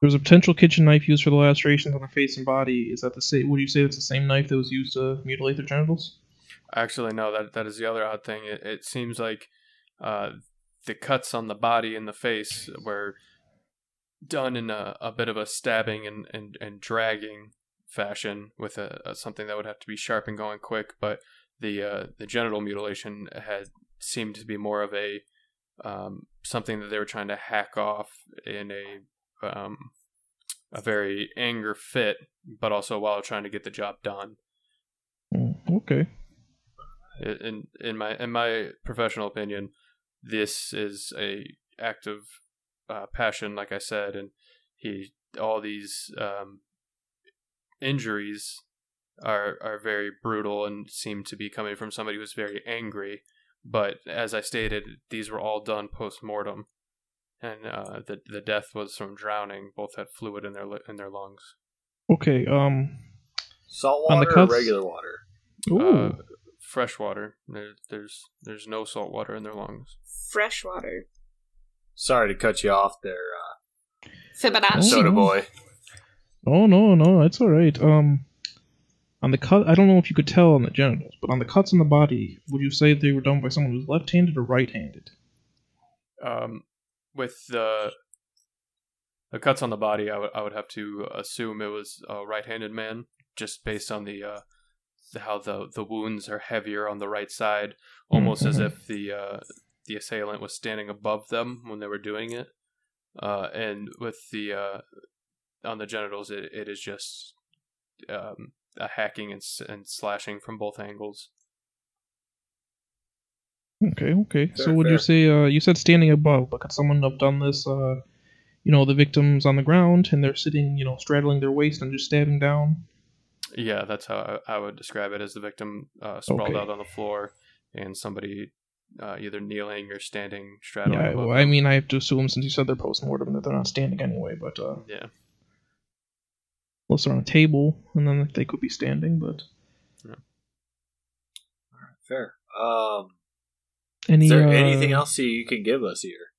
there was a potential kitchen knife used for the lacerations on her face and body. Is that the same? Would you say it's the same knife that was used to mutilate their genitals? Actually, no. That that is the other odd thing. It, it seems like uh, the cuts on the body and the face were done in a, a bit of a stabbing and, and, and dragging fashion with a, a something that would have to be sharp and going quick. But the uh, the genital mutilation had seemed to be more of a um, something that they were trying to hack off in a um, a very anger fit, but also while trying to get the job done. Mm, okay. in in my in my professional opinion, this is a act of uh, passion, like I said, and he all these um, injuries are are very brutal and seem to be coming from somebody who's very angry. But as I stated, these were all done post mortem, and uh, the the death was from drowning. Both had fluid in their in their lungs. Okay. Um. Salt On the water or regular water? Ooh. Uh, fresh water. There, there's there's no salt water in their lungs. Fresh water. Sorry to cut you off there, uh, Fibonacci. Soda. Boy. Oh no, no, it's all right. Um, on the cut, I don't know if you could tell on the genitals, but on the cuts on the body, would you say they were done by someone who's left-handed or right-handed? um, with the the cuts on the body, I would I would have to assume it was a right-handed man, just based on the uh, the- how the the wounds are heavier on the right side, almost as Mhm. if the uh, the assailant was standing above them when they were doing it. Uh, and with the uh, on the genitals, it, it is just um, a hacking and, and slashing from both angles. Okay, okay. so Fair, would you say uh, you said standing above, but could someone have done this? Uh, you know, the victim's on the ground and they're sitting, you know, straddling their waist and just stabbing down. Yeah, that's how I, I would describe it as the victim uh, sprawled Okay. out on the floor and somebody uh, either kneeling or standing straddling. Yeah, well, I mean, I have to assume since you said they're post-mortem that they're not standing anyway, but uh, yeah. Unless they're on a table, and then they could be standing. But Fair. Um, any is there uh, anything else you can give us here?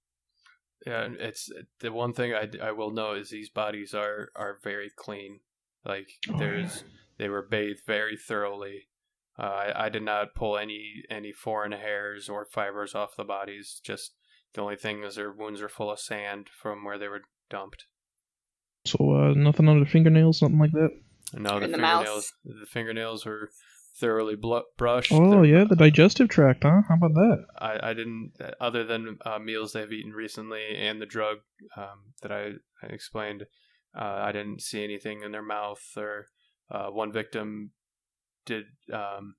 Yeah, it's the one thing I, I will know is these bodies are are very clean. Like Oh, there's they were bathed very thoroughly. Uh, I I did not pull any any foreign hairs or fibers off the bodies. Just the only thing is their wounds are full of sand from where they were dumped. So uh, nothing under the fingernails, nothing like that. And now the In the mouth. fingernails the fingernails were thoroughly blu- brushed. Oh They're- yeah, the digestive tract, huh? How about that? I, I didn't, other than uh, meals they've eaten recently and the drug um, that I, I explained, uh, I didn't see anything in their mouth or uh, one victim did um,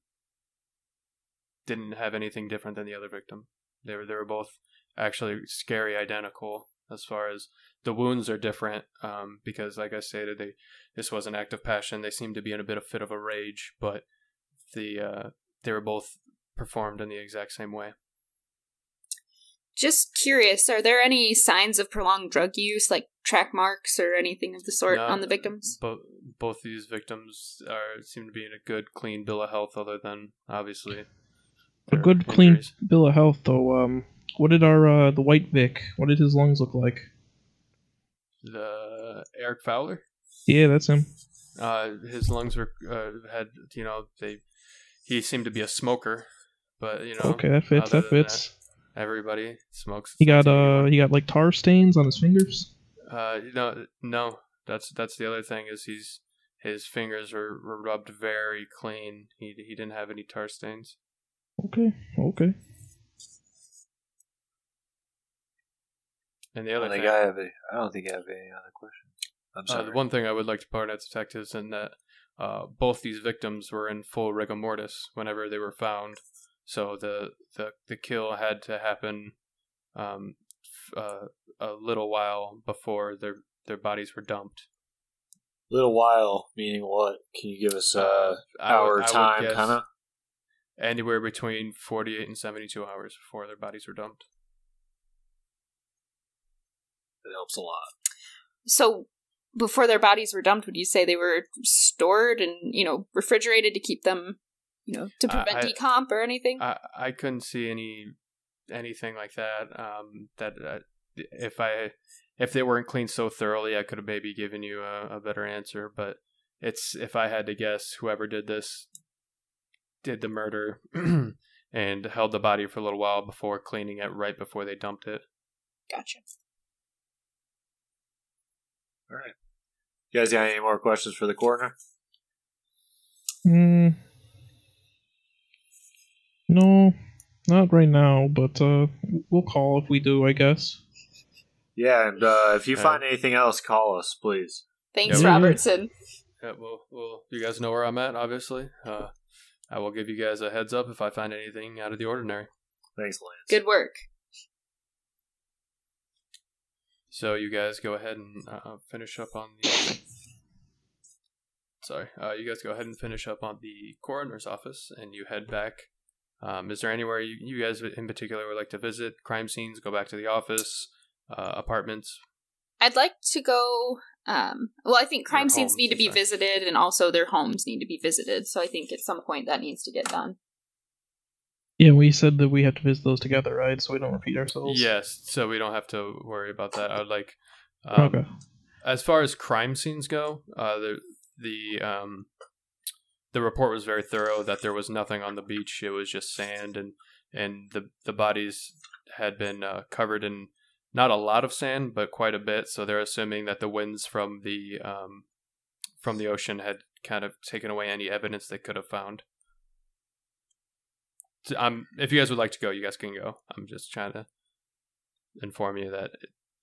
didn't have anything different than the other victim. They were they were both actually scary identical as far as the wounds are different um, because like I stated they this was an act of passion. They seemed to be in a bit of fit of a rage, but the uh, they were both performed in the exact same way. Just curious, are there any signs of prolonged drug use, like track marks or anything of the sort No, on the victims? Both both these victims are seem to be in a good, clean bill of health. Other than obviously A their good, clean bill of health, though. Um, what did our uh, the White Vic? What did his lungs look like? The Eric Fowler, Yeah, that's him. uh, his lungs were uh, had you know they he seemed to be a smoker, but you know Okay, that fits. That fits. everybody smokes. He got uh, he got like tar stains on his fingers. uh no no that's that's the other thing is he's his fingers were, were rubbed very clean. He he didn't have any tar stains. Okay, okay. And the I other think thing, I have. A, I don't think I have any other questions. I'm Uh, the one thing I would like to point out to detectives in that uh, both these victims were in full rigor mortis whenever they were found. So the the, the kill had to happen um, f- uh, a little while before their their bodies were dumped. Little while, meaning what? Can you give us uh, hour would time, kind of? Anywhere between 48 and 72 hours before their bodies were dumped. It helps a lot. So before their bodies were dumped, would you say they were stored and you know refrigerated to keep them, you know, to I- prevent I- decomp or anything? I I couldn't see any anything like that. Um, that uh, if I if they weren't cleaned so thoroughly, I could have maybe given you a, a better answer. But it's if I had to guess, whoever did this did the murder and held the body for a little while before cleaning it right before they dumped it. gotcha. All right. You guys got any more questions for the coroner? Mm, no, not right now, but uh, we'll call if we do, I guess. Yeah, and uh, if you Okay. find anything else, call us, please. Thanks, Yeah. Robertson. Yeah, well, well, you guys know where I'm at. Obviously, uh, I will give you guys a heads up if I find anything out of the ordinary. Thanks, Lance. Good work. So you guys go ahead and uh, finish up on the. Sorry, uh, you guys go ahead and finish up on the coroner's office, and you head back. Um, is there anywhere you, you guys in particular would like to visit? Crime scenes, go back to the office, uh, apartments. I'd like to go. Um, well, I think crime Their scenes homes, need to be sorry. visited, and also their homes need to be visited. So I think at some point that needs to get done. Yeah, we said that we have to visit those together, right? So we don't repeat ourselves. Yes, so we don't have to worry about that. I would like. Um, okay. As far as crime scenes go, uh, the the um, the report was very thorough. That there was nothing on the beach; it was just sand, and and the the bodies had been uh, covered in not a lot of sand, but quite a bit. So they're assuming that the winds from the um, from the ocean had kind of taken away any evidence they could have found. Um, if you guys would like to go, you guys can go. I'm just trying to inform you that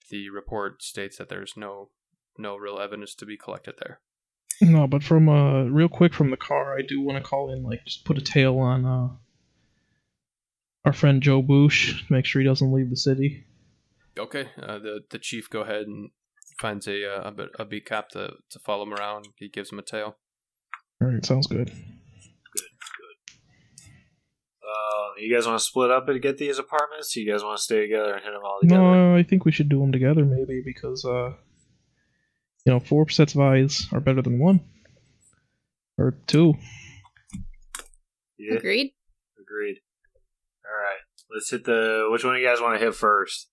the report states that there's no no real evidence to be collected there. No, but from uh, real quick from the car, I do want to call in, like, just put a tail on uh, our friend Joe Boosh, make sure he doesn't leave the city. Okay, uh, the the chief go ahead and finds a uh, a, a beat cop to to follow him around. He gives him a tail. All right, sounds good. Uh, you guys want to split up and get these apartments? You guys want to stay together and hit them all together? No, I think we should do them together, maybe, because uh, you know, four sets of eyes are better than one or two. Yeah, Agreed. agreed. All right, let's hit the. Which one of you guys want to hit first?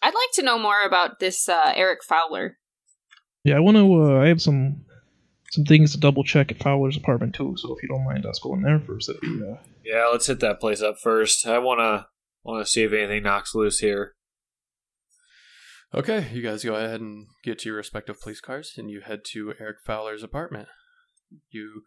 I'd like to know more about this uh, Eric Fowler. Yeah, I want to. Uh, I have some some things to double check at Fowler's apartment too. So if you don't mind us going there first, that'd be uh, Yeah, let's hit that place up first. I wanna want to see if anything knocks loose here. Okay, you guys go ahead and get to your respective police cars, and you head to Eric Fowler's apartment. You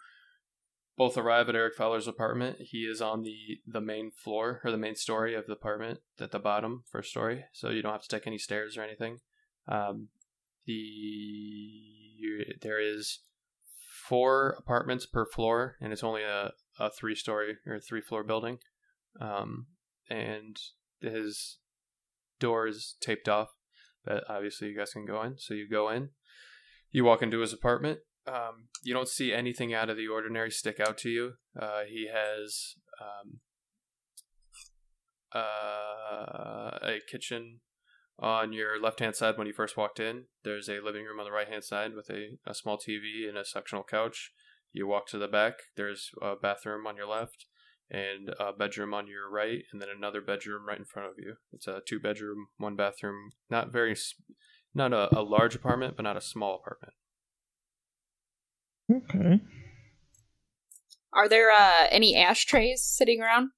both arrive at Eric Fowler's apartment. He is on the the main floor or the main story of the apartment at the bottom, first story. So you don't have to take any stairs or anything. Um, the there is four apartments per floor, and it's only a, a three story or three floor building. Um, and his door is taped off but obviously you guys can go in. So you go in, you walk into his apartment. Um, you don't see anything out of the ordinary stick out to you. Uh, he has um, uh, a kitchen on your left hand side when you first walked in. There's a living room on the right hand side with a, a small TV and a sectional couch. You walk to the back. There's a bathroom on your left and a bedroom on your right, and then another bedroom right in front of you. It's a two bedroom, one bathroom. Not very, not a, a large apartment, but not a small apartment. okay. Are there uh, any ashtrays sitting around?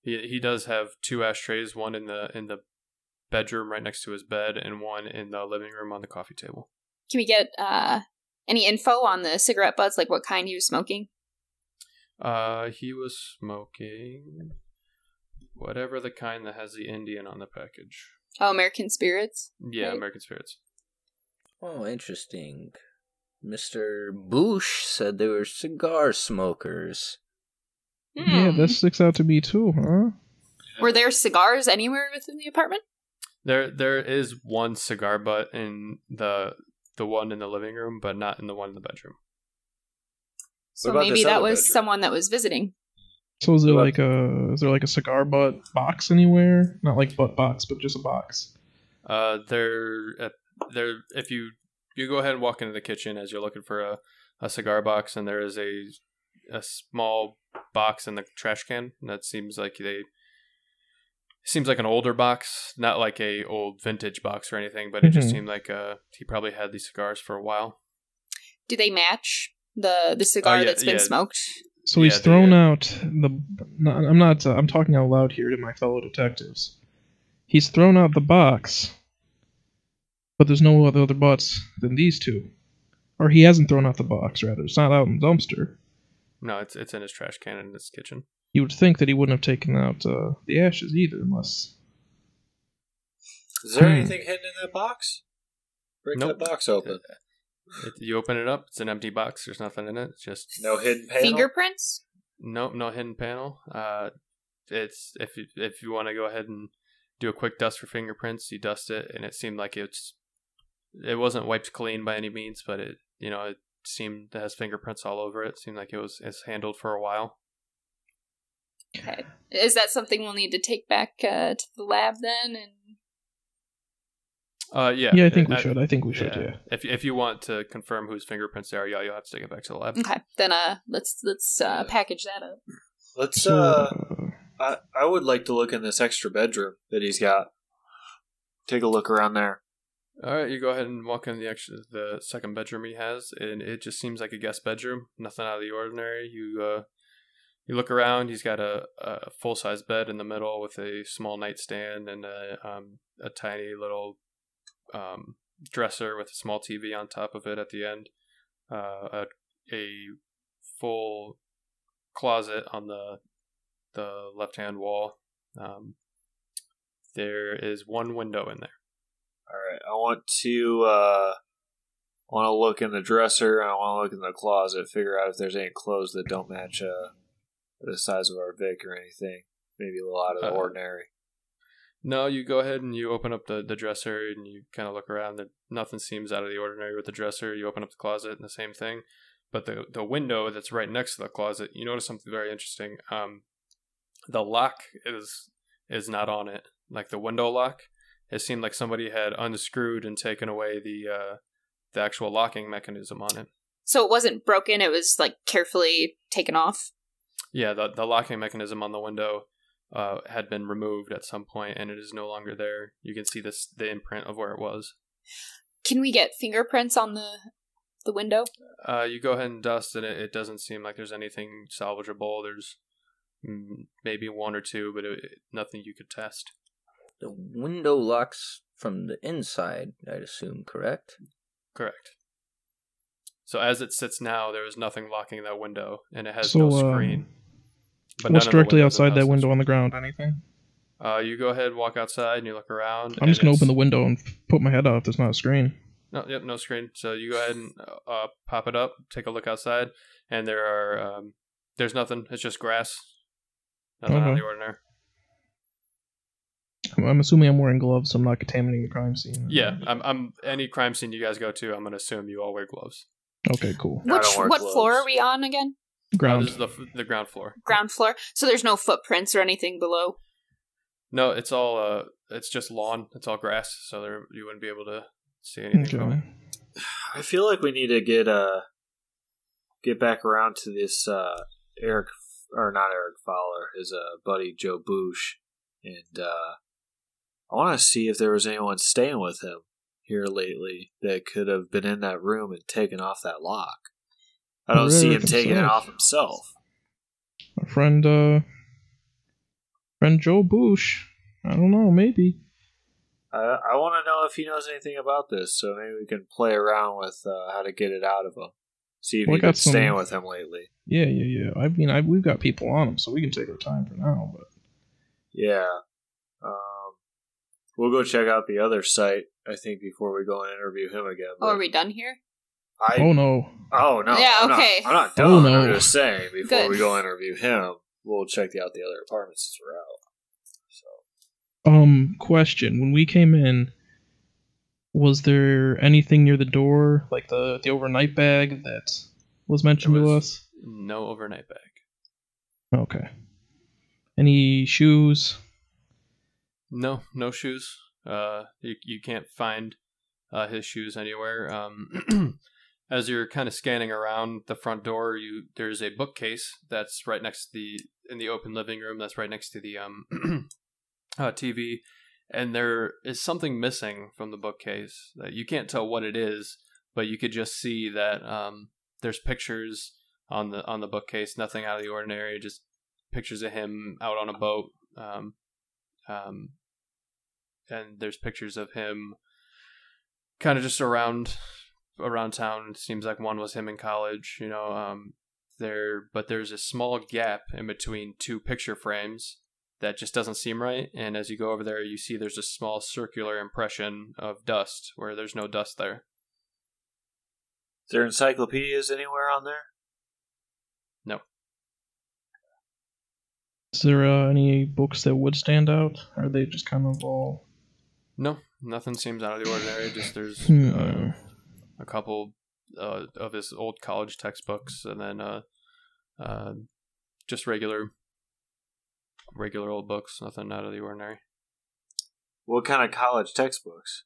He he does have two ashtrays, one in the in the bedroom right next to his bed, and one in the living room on the coffee table. Can we get uh, any info on the cigarette butts, like what kind he was smoking? Uh, he was smoking whatever the kind that has the Indian on the package. Oh, American Spirits. Yeah, Right. American Spirits. Oh, interesting. Mr. Boosh said they were cigar smokers. Yeah, Hmm. that sticks out to me too, huh? Were there cigars anywhere within the apartment? There there is one cigar butt in the the one in the living room, but not in the one in the bedroom. So maybe that was bedroom? someone that was visiting. So is there What- like a is there like a cigar butt box anywhere? Not like butt box, but just a box. Uh, there, uh, there. If you you go ahead and walk into the kitchen as you're looking for a, a cigar box, and there is a a small box in the trash can. That seems like they seems like an older box, not like a old vintage box or anything, but it just Mhm. seemed like uh he probably had these cigars for a while. Do they match the the cigar Oh, yeah, that's been yeah. smoked? So he's Yeah, thrown out the. No, I'm not. Uh, I'm talking out loud here to my fellow detectives. He's thrown out the box, but there's no other other butts than these two, or he hasn't thrown out the box. Rather, it's not out in the dumpster. No, it's it's in his trash can in his kitchen. You would think that he wouldn't have taken out uh, the ashes either, unless. Is there Hmm. anything hidden in that box? Break Nope. that box open. It, you open it up, it's an empty box. There's nothing in it. It's just No hidden panel. Fingerprints? Nope, no hidden panel. Uh, it's if you, if you want to go ahead and do a quick dust for fingerprints, you dust it, and it seemed like it's it wasn't wiped clean by any means, but it you know it seemed it has fingerprints all over it. Seemed like it was it's handled for a while. Okay. Is that something we'll need to take back uh, to the lab then? And Uh, yeah, Yeah, I think we uh, should. I think we should. yeah. Yeah. If if you want to confirm whose fingerprints they are, yeah, you'll have to take it back to the lab. okay, then uh, let's let's uh, package that up. Let's. Uh, uh, I I would like to look in this extra bedroom that he's got. Take a look around there. All right, you go ahead and walk in the extra the second bedroom he has, and it just seems like a guest bedroom. Nothing out of the ordinary. You uh, you look around. He's got a, a full size bed in the middle with a small nightstand and a um, a tiny little um, dresser with a small TV on top of it at the end. Uh, a a full closet on the the left hand wall. Um, there is one window in there. All right. I want to. uh want to look in the dresser. I want to look in the closet. Figure out if there's any clothes that don't match uh the size of our Vic or anything. Maybe a little out of the Uh, ordinary. No, you go ahead and you open up the, the dresser and you kind of look around. There, nothing seems out of the ordinary with the dresser. You open up the closet and the same thing. But the the window that's right next to the closet, you notice something very interesting. Um, the lock is is not on it. Like the window lock, it seemed like somebody had unscrewed and taken away the uh, the actual locking mechanism on it. So it wasn't broken; it was like carefully taken off. Yeah, the the locking mechanism on the window uh, had been removed at some point, and it is no longer there. You can see this the imprint of where it was. Can we get fingerprints on the the window? Uh, you go ahead and dust, and it, it doesn't seem like there's anything salvageable. There's mm, maybe one or two, but it, nothing you could test. The window locks from the inside, I'd assume, correct? Correct. So as it sits now, there is nothing locking that window, and it has so, no um, screen. But what's none of the directly outside that window on the ground? Anything? Uh, you go ahead, walk outside, and you look around. I'm just gonna open the window and put my head out. If there's not a screen. No, yep, no screen. So you go ahead and uh, pop it up, take a look outside, and there are um, there's nothing. It's just grass. Nothing out of the ordinary. I'm, I'm assuming I'm wearing gloves, so I'm not contaminating the crime scene. Yeah, I'm. I'm any crime scene you guys go to. I'm gonna assume you all wear gloves. Okay. Cool. Which what gloves. floor are we on again? Ground. this is the the ground floor. Ground floor. So there's no footprints or anything below. No, it's all uh, it's just lawn. It's all grass, so there you wouldn't be able to see anything from it. I feel like we need to get uh get back around to this uh Eric or not Eric Fowler, his uh buddy Joe Boosh, and uh I want to see if there was anyone staying with him here lately that could have been in that room and taken off that lock. I don't see him taking it off himself. Our friend, uh, friend Joe Bush. I don't know. Maybe. I I want to know if he knows anything about this, so maybe we can play around with uh, how to get it out of him. See if Well, he's been some- staying with him lately. Yeah, yeah, yeah. I mean, I, we've got people on him, so we can take our time for now. But Yeah. Um, we'll go check out the other site, I think, before we go and interview him again. Oh, are we done here? I Oh no. oh no Yeah, I'm not- okay. I'm not Oh, done. no. I'm just saying before Good. we go interview him, we'll check out the other apartments as we're out. So Um, question. When we came in, was there anything near the door, like the the overnight bag that was mentioned There to us? No overnight bag. Okay. Any shoes? No, no shoes. Uh, you you can't find uh, his shoes anywhere. Um, as you're kind of scanning around the front door, you there's a bookcase that's right next to the in the open living room. That's right next to the um uh, TV, and there is something missing from the bookcase that you can't tell what it is, but you could just see that um there's pictures on the on the bookcase. Nothing out of the ordinary. Just pictures of him out on a boat. Um, um, and there's pictures of him kind of just around around town. It seems like one was him in college, you know. Um, there, but there's a small gap in between two picture frames that just doesn't seem right. And as you go over there, you see there's a small circular impression of dust where there's no dust there. is there encyclopedias anywhere on there? No. Is there uh, any books that would stand out? Or are they just kind of all? No, nothing seems out of the ordinary. Just there's uh, a couple uh, of his old college textbooks, and then uh, uh, just regular, regular old books. Nothing out of the ordinary. What kind of college textbooks?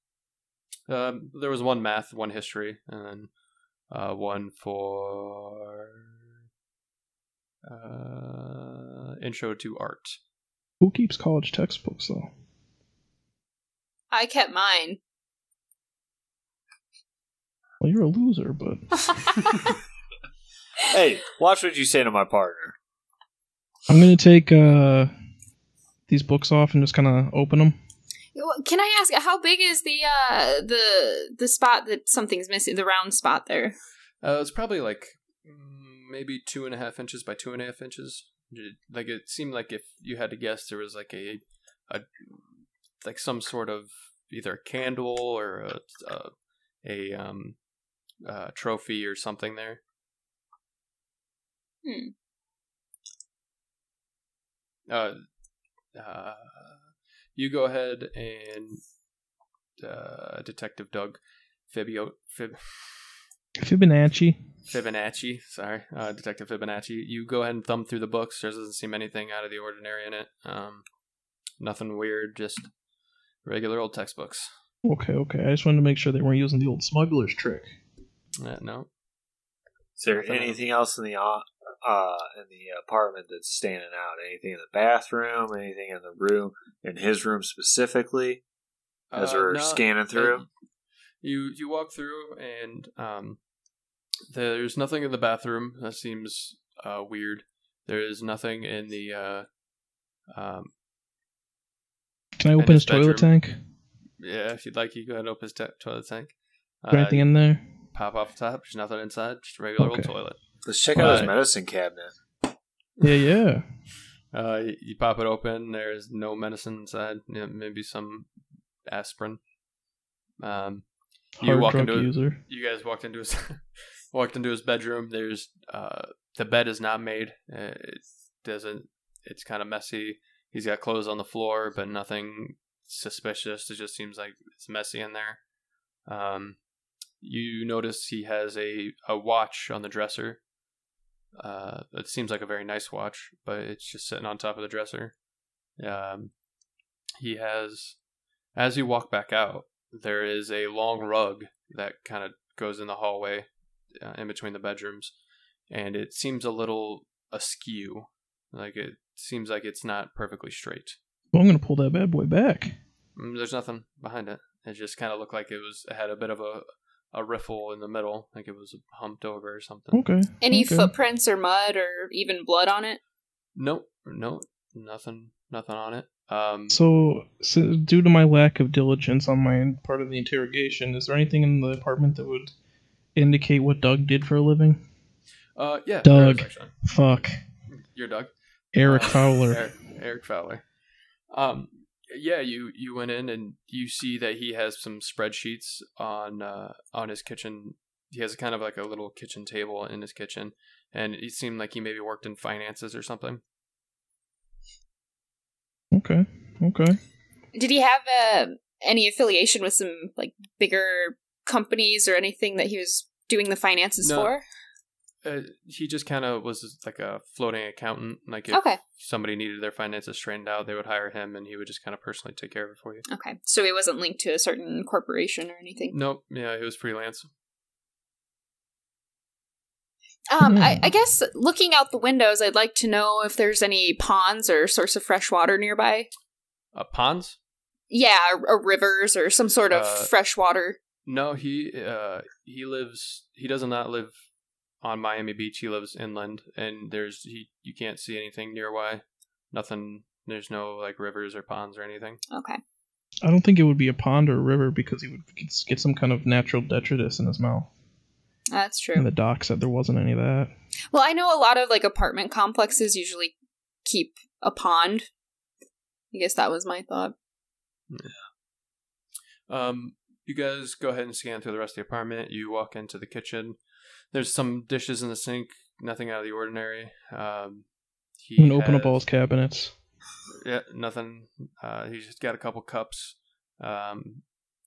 Um, there was one math, one history, and then uh, one for uh, intro to art. Who keeps college textbooks though? I kept mine. Well, you're a loser, but Hey, watch what you say to my partner. I'm gonna take uh these books off and just kind of open them. Can I ask how big is the uh the the spot that something's missing? The round spot there. Uh, it's probably like mm, maybe two and a half inches by two and a half inches. Like it seemed like if you had to guess, there was like a, a like some sort of either a candle or a a, a um uh, trophy or something there. Hmm. Uh, uh, you go ahead and uh, Detective Doug Fibio Fib. Fibonacci. Fibonacci, sorry, uh, Detective Fibonacci. You go ahead and thumb through the books. There doesn't seem anything out of the ordinary in it. Um, nothing weird, just regular old textbooks. Okay, okay. I just wanted to make sure they weren't using the old smuggler's trick. Uh, no, Is there Nothing else. anything else in the uh, uh in the apartment that's standing out? Anything in the bathroom? Anything in the room? In his room specifically? As Uh, we're no, scanning through. uh, you you walk through and um, there's nothing in the bathroom that seems uh, weird. There is nothing in the uh, um, Can I open his his toilet bedroom. tank? yeah. If you'd like, you go ahead and open his t- toilet tank. Is there Uh, anything in there? pop off the top. There's nothing inside. Just a regular Okay. old toilet. Let's check out his medicine cabinet. Yeah, yeah. Uh, you, you pop it open. There's no medicine inside. Yeah, maybe some aspirin. Um, you Hard walk drug into it. user. you guys walked into his walked into his bedroom. There's uh the bed is not made. Uh, It doesn't. It's kind of messy. He's got clothes on the floor, but nothing suspicious. It just seems like it's messy in there. Um, you notice he has a a watch on the dresser. Uh, it seems like a very nice watch, but it's just sitting on top of the dresser. Um, he has, as you walk back out, there is a long rug that kind of goes in the hallway uh, in between the bedrooms, and it seems a little askew. Like it seems like it's not perfectly straight. Well, I'm gonna pull that bad boy back. Mm, There's nothing behind it. It just kind of looked like it was it had a bit of a a riffle in the middle, like it was humped over or something. Okay. Any okay. footprints or mud or even blood on it? Nope, nope, nothing, nothing on it. Um, So, so, due to my lack of diligence on my part of the interrogation, is there anything in the apartment that would indicate what Doug did for a living? uh, yeah, Doug. Fuck. You're Doug. Eric Uh, Fowler. Eric, Eric Fowler. Um, yeah, you you went in and you see that he has some spreadsheets on uh, on his kitchen he has kind of like a little kitchen table in his kitchen, and it seemed like he maybe worked in finances or something. Okay. Okay. Did he have uh, any affiliation with some like bigger companies or anything that he was doing the finances No. for? Uh, he just kind of was like a floating accountant. Like if Okay. somebody needed their finances straightened out, they would hire him, and he would just kind of personally take care of it for you. Okay. So he wasn't linked to a certain corporation or anything. Nope. Yeah, he was freelance. Um, I, Hmm. I guess looking out the windows, I'd like to know if there's any ponds or source of fresh water nearby. Uh, ponds? Yeah, or, or rivers or some sort of Uh, fresh water. No, he uh he lives. He does not live on Miami Beach. He lives inland, and there's he. You can't see anything nearby. Nothing. There's no like rivers or ponds or anything. Okay. I don't think it would be a pond or a river because he would get- get some kind of natural detritus in his mouth. That's true. And the doc said there wasn't any of that. Well, I know a lot of like apartment complexes usually keep a pond. I guess that was my thought. Yeah. Um, you guys go ahead and scan through the rest of the apartment. You walk into the kitchen. There's some dishes in the sink. Nothing out of the ordinary. Um, he open up all his cabinets. Yeah, nothing. Uh, he's just got a couple cups. Um,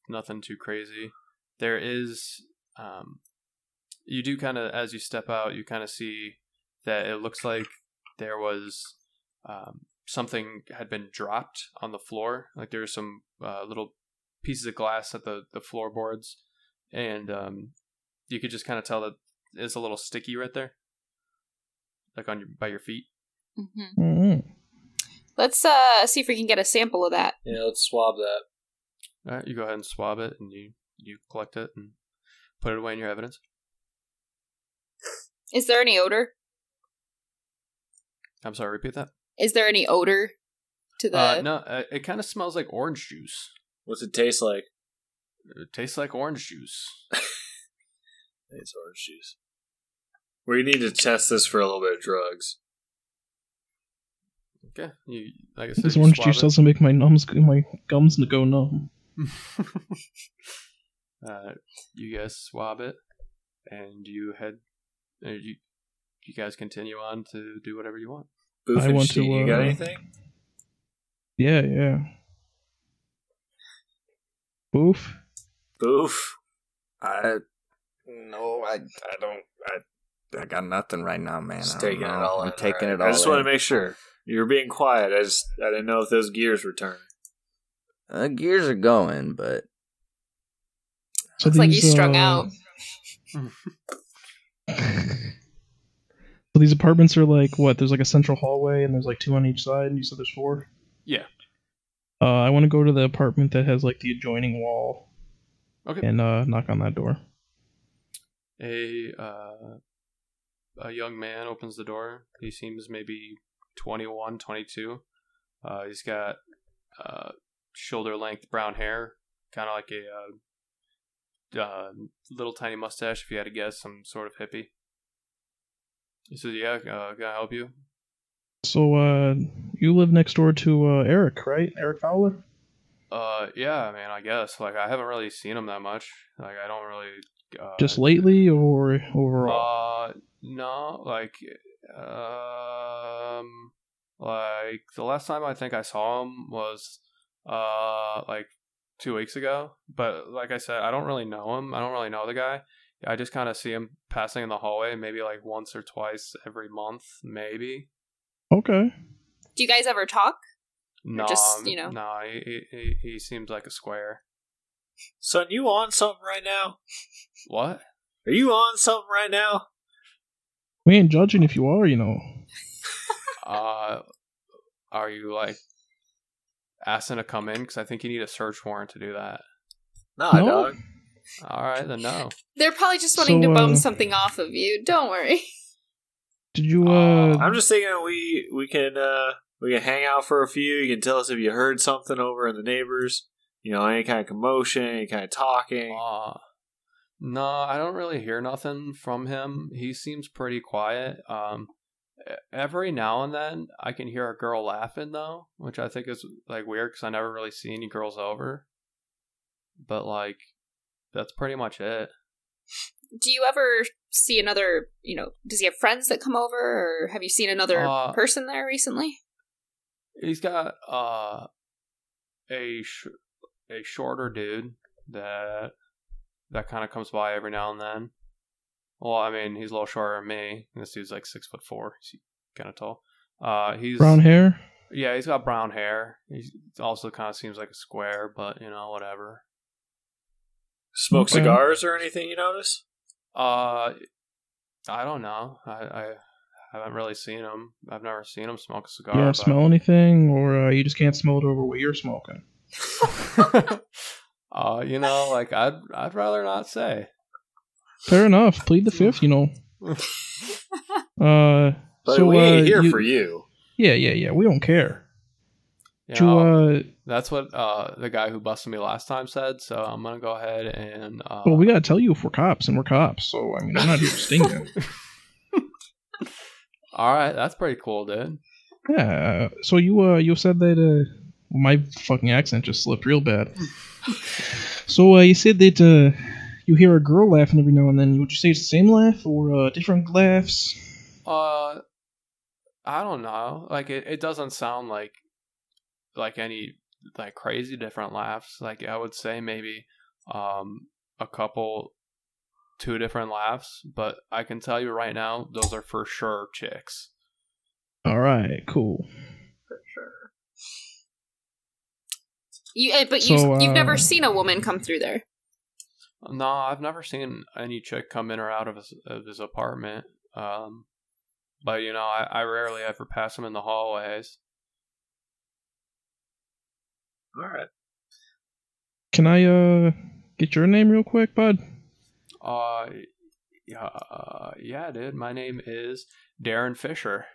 nothing too crazy. There is, um, you do kind of as you step out, you kind of see that it looks like there was um, something had been dropped on the floor. Like there were some uh, little pieces of glass at the the floorboards, and um, you could just kind of tell that it's a little sticky right there, like on your by your feet. hmm mm Let's uh see if we can get a sample of that. Yeah, let's swab that. All right, you go ahead and swab it, and you you collect it and put it away in your evidence. Is there any odor? I'm sorry, repeat that. Is there any odor to the? Uh, no, uh, it kind of smells like orange juice. What's it taste like? It tastes like orange juice. It's orange juice. We need to test this for a little bit of drugs. Okay, you like I said, This you orange juice it. doesn't make my numbs my gums go numb. uh, you guys swab it, and you head. Uh, you you guys continue on to do whatever you want. Boof I and want to, Sheen, you got uh, anything? Yeah, yeah. Boof. Boof. I no, I I don't I I got nothing right now, man. Just I don't taking it know. all I'm in. taking alright. it all. I just want to make sure. You were being quiet. I just I didn't know if those gears were turning. Uh, gears are going, but So Looks like you he's strung uh, out. So these apartments are like what? There's like a central hallway, and there's like two on each side. And you said there's four. Yeah. Uh, I want to go to the apartment that has like the adjoining wall Okay. and uh, knock on that door. a uh, a young man opens the door. He seems maybe 21, 22. Uh, he's got uh, shoulder length brown hair, kind of like a uh, uh, little tiny mustache. If you had to guess, some sort of hippie. He says, "Yeah, uh, can I help you?" So uh, you live next door to uh, Eric, right? Eric Fowler. Uh, yeah, man. I guess like I haven't really seen him that much. Like I don't really. Uh, Just lately or overall? No, like, um, like the last time I think I saw him was, uh, like two weeks ago. But like I said, I don't really know him. I don't really know the guy. I just kind of see him passing in the hallway, maybe like once or twice every month, maybe. okay. Do you guys ever talk? No, just, you know. no, he, he he seems like a square. Son, you on something right now? What? Are you on something right now? We ain't judging if you are, you know. Uh, are you like asking to come in? Because I think you need a search warrant to do that. Nah, No? dog. All right, then no. They're probably just wanting So, to bum uh, something off of you. Don't worry. Did you uh? Uh, I'm just thinking we we can uh we can hang out for a few. You can tell us if you heard something over in the neighbors. You know, any kind of commotion, any kind of talking. Uh, no, I don't really hear nothing from him. He seems pretty quiet. Um, every now and then I can hear a girl laughing though, which I think is like weird because I never really see any girls over. But like, that's pretty much it. do you ever see another? You know, does he have friends that come over, or have you seen another Uh, person there recently? He's got uh a sh- a shorter dude that that kind of comes by every now and then. Well, I mean, he's a little shorter than me. This dude's like six foot four. He's kind of tall. Uh, he's Brown hair. Yeah, he's got brown hair. He also kind of seems like a square, but you know, whatever. Smoke Okay. cigars or anything you notice? Uh, I don't know. I, I haven't really seen him. I've never seen him smoke a cigar. You don't smell anything, or uh, you just can't smell it over what you're smoking. uh, you know, like I'd I'd rather not say. Fair enough. Plead the fifth. You know. Uh, But so we ain't uh, here you- for you. Yeah, yeah, yeah. We don't care. You Did you, uh, that's what uh the guy who busted me last time said. So I'm gonna go ahead and uh, well, we gotta tell you if we're cops, and we're cops. So I mean, I'm not here to sting you. all right, that's pretty cool, dude. Yeah. So you uh you said that uh my fucking accent just slipped real bad. so uh, you said that uh you hear a girl laughing every now and then. Would you say it's the same laugh or uh, different laughs? Uh, I don't know. Like it, it doesn't sound like like any like crazy different laughs. Like I would say maybe um a couple two different laughs, but I can tell you right now those are for sure chicks. All right, cool. For sure. You, uh, but you, So, you've uh, never seen a woman come through there. No, I've never seen any chick come in or out of his, of his apartment. Um, but you know, I, I rarely ever pass him in the hallways. All right. Can I uh get your name real quick, bud? Uh, yeah, uh, yeah, dude. My name is Darren Fisher.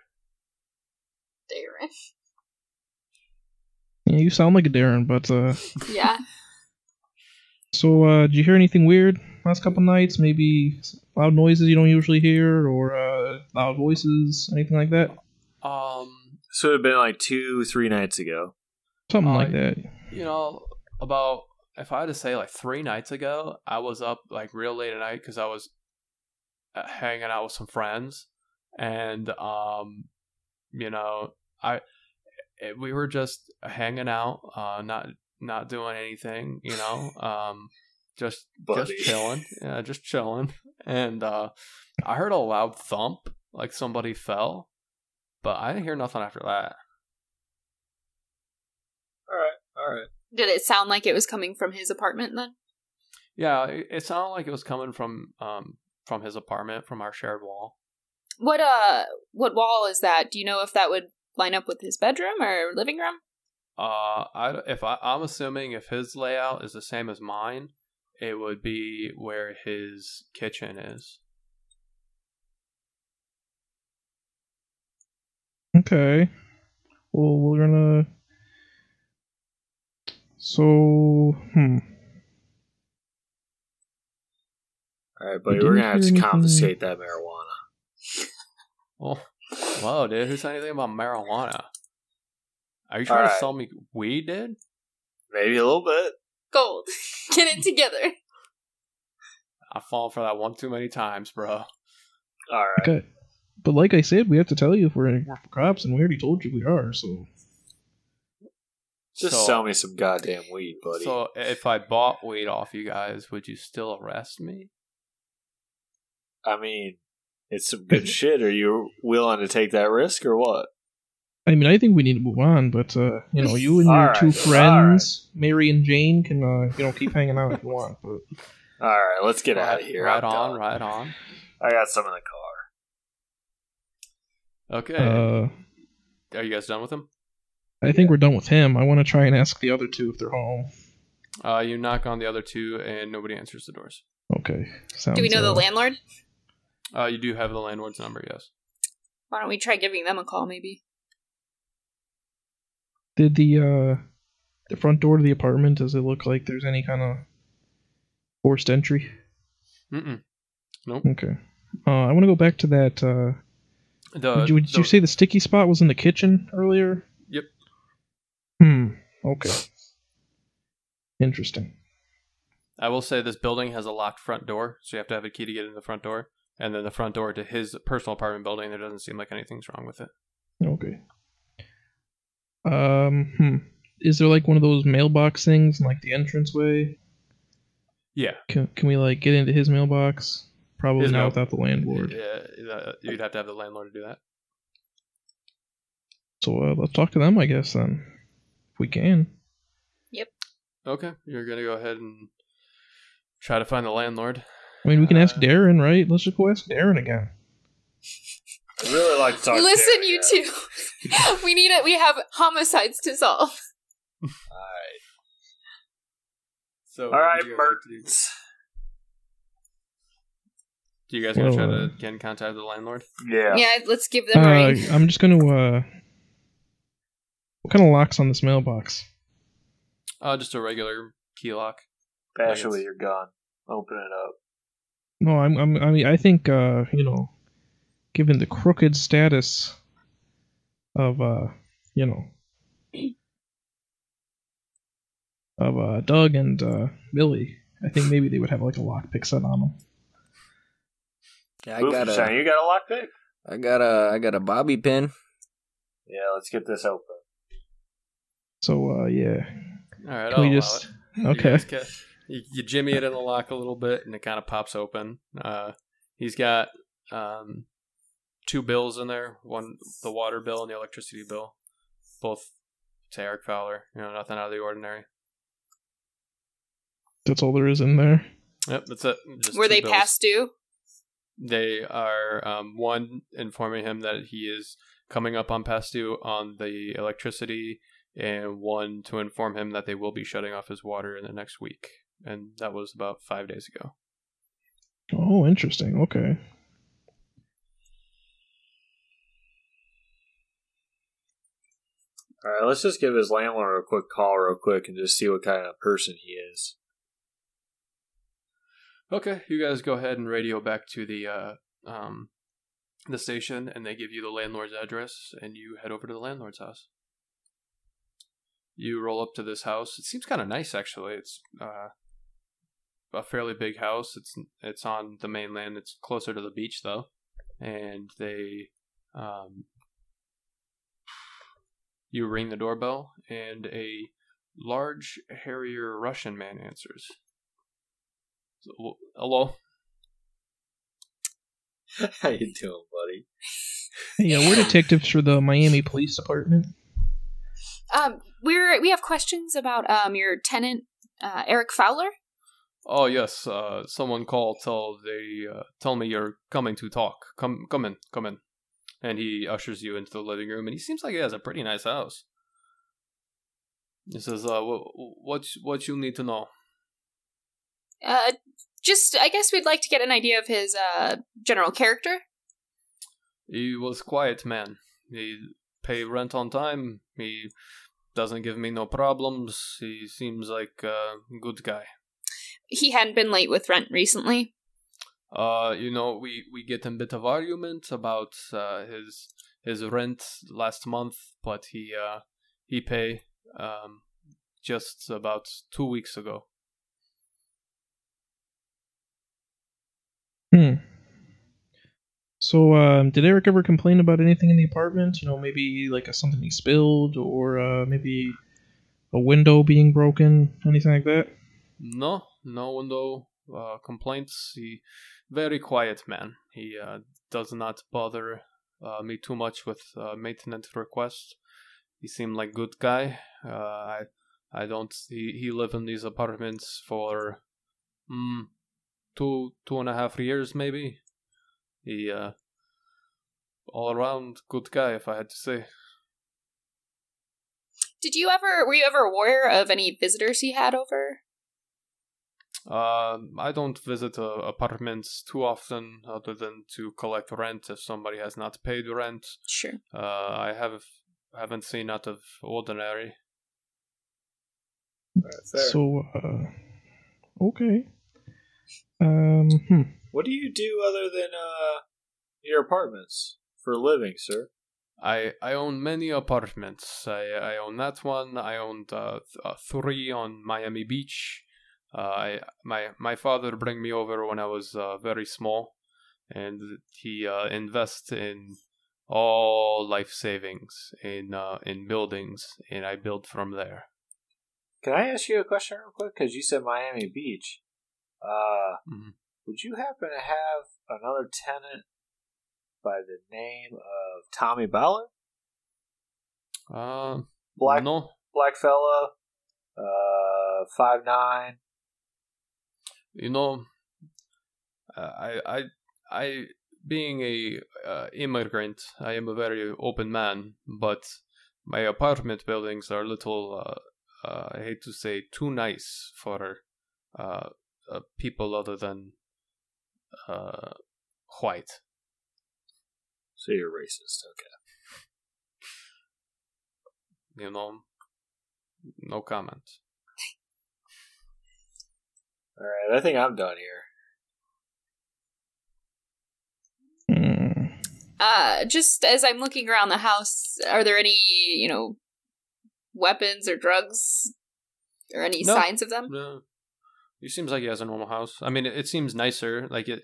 Darren. Yeah, you sound like a Darren, but uh Yeah. so uh did you hear anything weird last couple nights? Maybe loud noises you don't usually hear or uh loud voices, anything like that? Um, So it had been like two, three nights ago. Something Uh, like that. you know, about if I had to say like three nights ago, I was up like real late at night because I was uh, hanging out with some friends, and um, you know, I it, we were just hanging out, uh, not not doing anything, you know, um, just Buddy. just chilling, yeah, just chilling, and uh, I heard a loud thump, like somebody fell, but I didn't hear nothing after that. All right. All right. Did it sound like it was coming from his apartment then? Yeah, it, it sounded like it was coming from um from his apartment, from our shared wall. What uh what wall is that? Do you know if that would line up with his bedroom or living room? Uh, I if I, I'm assuming if his layout is the same as mine, it would be where his kitchen is. Okay. Well, we're gonna. So, hmm. All right, buddy. We're gonna have hear to anything- confiscate that marijuana. Oh, whoa, dude! Who said anything about marijuana? Are you trying to sell me weed, dude? Maybe a little bit. Gold. Get it together. I've fallen for that one too many times, bro. All right. Okay. But like I said, we have to tell you if we're we're for cops, and we already told you we are. So, Just So- sell me some goddamn weed, buddy. So if I bought weed off you guys, would you still arrest me? I mean, it's some good shit. Are you willing to take that risk or what? I mean, I think we need to move on. But uh, you know, you and your Alright, two friends, Mary and Jane, can uh, you know keep hanging out if you want. But All right, let's get out of here. Right I'm on, done. right on. I got some in the car. Okay. uh, Are you guys done with him? I think we're done with him. I want to try and ask the other two if they're home. Uh, you knock on the other two, and nobody answers the doors. Okay. Sounds, Do we know the uh, landlord? Uh, you do have the landlord's number, yes. Why don't we try giving them a call maybe? Did the uh the front door to the apartment does it look like there's any kind of forced entry? Mm-mm. Okay. Uh, I want to go back to that. Uh, The, did, you, did you say the sticky spot was in the kitchen earlier? Yep. Hmm. Okay. Interesting. I will say this building has a locked front door, so you have to have a key to get in the front door. And then the front door to his personal apartment building, there doesn't seem like anything's wrong with it. Okay. Um, hmm. Is there like one of those mailbox things in like the entranceway? Yeah, Can can we like get into his mailbox? Probably His not mail- without the landlord. yeah, uh, you'd have to have the landlord to do that. So uh, let's talk to them, I guess then, if we can. Yep. Okay, you're gonna go ahead and try to find the landlord. I mean, we can ask Uh, Darren, right? Let's just go ask Darren again. I really like to talk. to Listen, you yeah. two. we need it. We have homicides to solve. All right. So, All what right, would you guys like to do? Mertens. Do you guys want to try uh, to get in contact with the landlord? Yeah. Yeah, let's give them a Uh, ring. I'm just gonna. uh What kind of locks on this mailbox? Uh, just a regular key lock. Bash I away guess. your gun. Open it up. No, I'm. I'm I mean, I think. uh You know, given the crooked status of uh, you know, of uh Doug and uh Billy, I think maybe they would have like a lockpick set on them. Yeah, I Oof, got saying a, you got a lockpick? I got a, I got a bobby pin. Yeah, let's get this open. So uh yeah, All right, can I'll we just? it. You Okay. Guys ca- You, you jimmy it in the lock a little bit, and it kind of pops open. Uh, he's got um, two bills in there. One, the water bill and the electricity bill. Both to Eric Fowler. You know, nothing out of the ordinary. That's all there is in there. Yep, that's it. Just Were they bills. past due? They are um, one informing him that he is coming up on past due on the electricity, and one to inform him that they will be shutting off his water in the next week. And that was about five days ago. Oh, interesting. Okay. All right, let's just give his landlord a quick call real quick and just see what kind of person he is. Okay, you guys go ahead and radio back to the uh, um, the station, and they give you the landlord's address, and you head over to the landlord's house. You roll up to this house. It seems kind of nice, actually. It's uh, a fairly big house. It's it's on the mainland. It's closer to the beach, though, and they um, you ring the doorbell, and a large, hairier Russian man answers. So, Hello. How you doing, buddy? Yeah, we're detectives for the Miami Police Department. Um, we're we have questions about um your tenant, uh, Eric Fowler. Oh yes, uh, someone called. Tell they uh, tell me you're coming to talk. Come, come in, come in. And he ushers you into the living room, and he seems like he has a pretty nice house. He says, "Uh, what, what, what you need to know?" Uh, just I guess we'd like to get an idea of his uh general character. He was quiet man. He pay rent on time. He doesn't give me no problems. He seems like a good guy. He hadn't been late with rent recently. Uh, you know, we we get a bit of argument about uh, his his rent last month, but he uh he pay um just about two weeks ago. Hmm. So, um, did Eric ever complain about anything in the apartment? You know, maybe like a, something he spilled, or uh, maybe a window being broken, anything like that? No, no window uh, complaints. He very quiet man. He uh, does not bother uh, me too much with uh, maintenance requests. He seemed like good guy. Uh, I I don't. He he lived in these apartments for mm, two two and a half years maybe. He uh, all around good guy if I had to say. Did you ever were you ever aware of any visitors he had over? Uh, I don't visit uh, apartments too often, other than to collect rent if somebody has not paid rent. Sure. Uh, I have haven't seen out of ordinary. So, uh, okay. Um, hmm. what do you do other than uh your apartments for a living, sir? I I own many apartments. I I own that one. I owned uh, th- uh, three on Miami Beach. Uh, I my my father bring me over when I was uh, very small, and he uh, invests in all life savings in uh, in buildings, and I build from there. Can I ask you a question real quick? Because you said Miami Beach. Uh, Mhm. would you happen to have another tenant by the name of Tommy Ballard? Uh, Black no, black fella, uh, five nine. You know, uh, I I I being a uh, immigrant, I am a very open man, but my apartment buildings are a little. Uh, uh, I hate to say too nice for uh, uh, people other than uh, white. So you're racist. Okay. You know, no comment. All right. I think I'm done here. Hmm. Uh, just as I'm looking around the house, are there any, you know, weapons or drugs or any No. signs of them? No, it seems like he has a normal house. I mean, it, it seems nicer. Like it,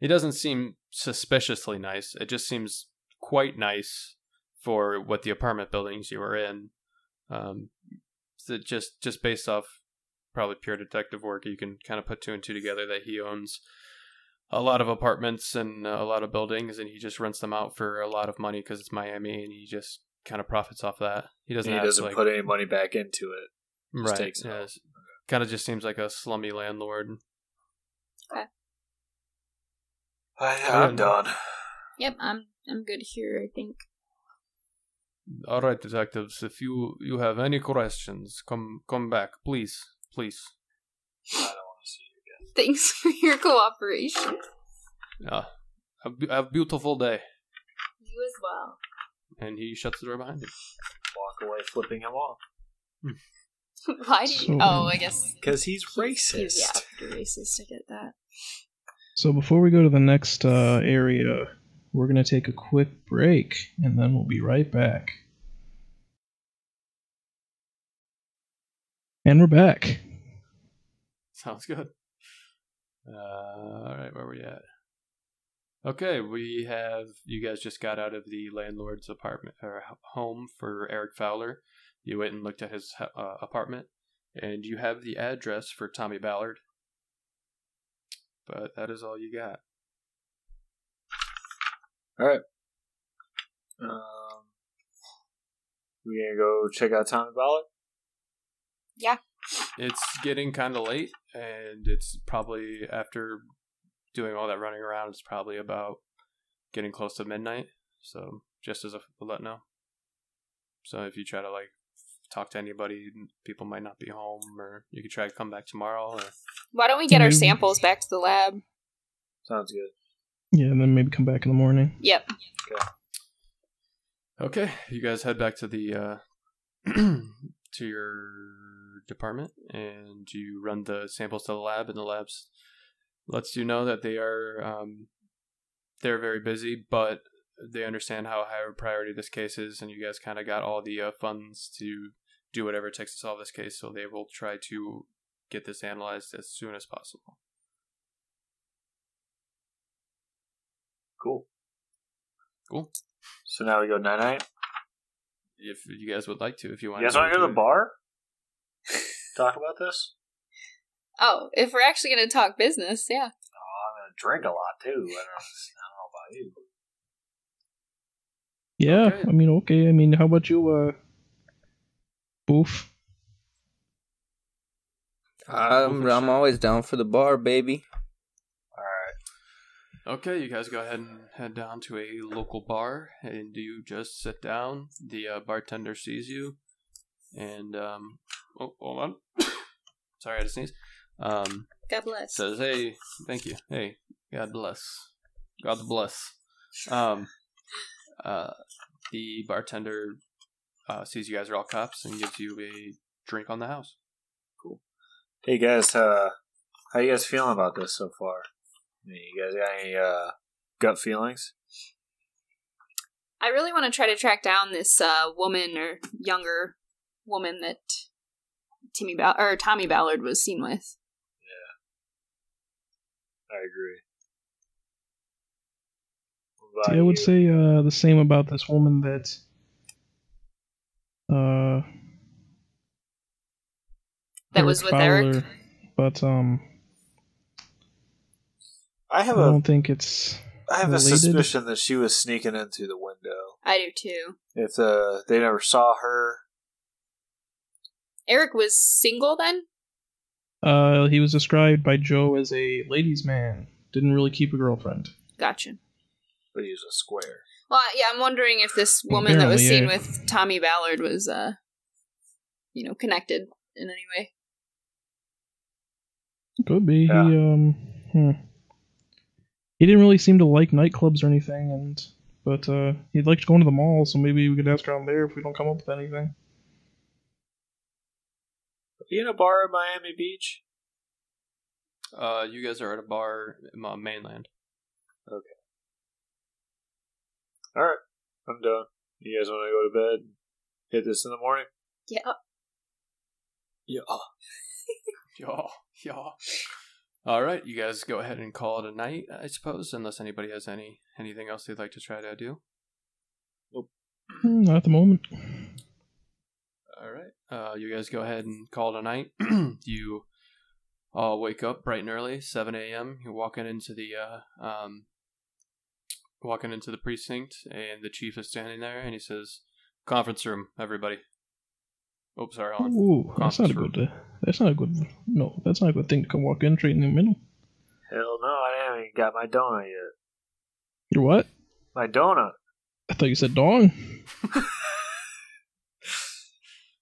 it doesn't seem suspiciously nice. It just seems quite nice for what the apartment buildings you were in. Um, so just just based off probably pure detective work, you can kind of put two and two together that he owns a lot of apartments and a lot of buildings, and he just rents them out for a lot of money because it's Miami, and he just kind of profits off that. He doesn't. And he have doesn't to, like, put any money back into it. right. takes it all. Kind of just seems like a slummy landlord. Okay. I'm done. Yep, I'm I'm good here. I think. All right, detectives. If you you have any questions, come come back, please, please. I don't want to see you again. Thanks for your cooperation. Yeah, have, have a beautiful day. You as well. And he shuts the door behind him. Walk away, flipping him off Why do you? So- oh, I guess because he's he's racist. yeah, you're racist. I get that. So before we go to the next uh, area, we're gonna take a quick break, and then we'll be right back. And we're back. Sounds good. Uh, all right, where we at? Okay, we have you guys just got out of the landlord's apartment or home for Eric Fowler. You went and looked at his uh, apartment, and you have the address for Tommy Ballard. But that is all you got. All right. Um, we gonna go check out Tommy Ballard? It's getting kind of late, and it's probably after doing all that running around. It's probably about getting close to midnight. So just as a let know. So if you try to like talk to anybody, people might not be home, or you could try to come back tomorrow. Or Why don't we get our samples back to the lab? Sounds good. Yeah, and then maybe come back in the morning. Yep. okay, you guys head back to the uh, to your department, and you run the samples to the lab, and the labs lets you know that they are um, they're very busy, but they understand how high a priority this case is, and you guys kind of got all the uh, funds to do whatever it takes to solve this case. So they will try to get this analyzed as soon as possible. Cool. Cool. So now we go night night. If you guys would like to, if you want, You guys want to go to the bar? Talk about this? Oh, if we're actually going to talk business, yeah. Oh, I'm gonna drink a lot too. I don't, I don't know about you. Yeah, Okay. I mean, okay. I mean, how about you, uh, Boof? I'm, I'm always down for the bar, baby. All right. Okay, you guys go ahead and head down to a local bar, and you just sit down. The uh, bartender sees you, and um, oh, hold on. Sorry, I had to sneeze. Um, God bless. says, "Hey, thank you. Hey, God bless. God bless." Um, uh, the bartender uh, sees you guys are all cops and gives you a drink on the house. Cool. Hey guys, uh, how you guys feeling about this so far? I mean, you guys got any uh, gut feelings? I really want to try to track down this uh, woman or younger woman that Timmy Ball- or Tommy Ballard was seen with. Yeah, I agree. What See, I would say uh, the same about this woman that. Uh, That was with Eric? But um, I I have a don't think it's. I have a suspicion that she was sneaking in through the window. I do too. If uh, they never saw her, Eric was single then? Uh, he was described by Joe as a ladies' man. Didn't really keep a girlfriend. Gotcha. but he was a square. Well, yeah, I'm wondering if this woman that was seen Apparently, with Tommy Ballard was, uh, you know, connected in any way. Could be. Yeah. He um. Hmm. He didn't really seem to like nightclubs or anything, and but uh, he liked going to the mall. So maybe we could ask around there if we don't come up with anything. Are you in a bar at Miami Beach? Uh, you guys are at a bar in uh, mainland. Okay. All right, I'm done. You guys want to go to bed? Hit this in the morning. Yeah. Yeah. Yeah, yeah. All right, you guys go ahead and call it a night, I suppose, unless anybody has any anything else they'd like to try to do. Nope. Not at the moment. All right, uh, you guys go ahead and call it a night. you all wake up bright and early, seven a.m. You're walking into the uh, um, walking into the precinct, and the chief is standing there, and he says, "Conference room, everybody." Oops, sorry, hold on. Ooh, that's not a good. Uh, that's not a good. No, that's not a good thing to come walk in straight in the middle. Hell no, I haven't even got my donut yet. You're what? My donut. I thought you said dong.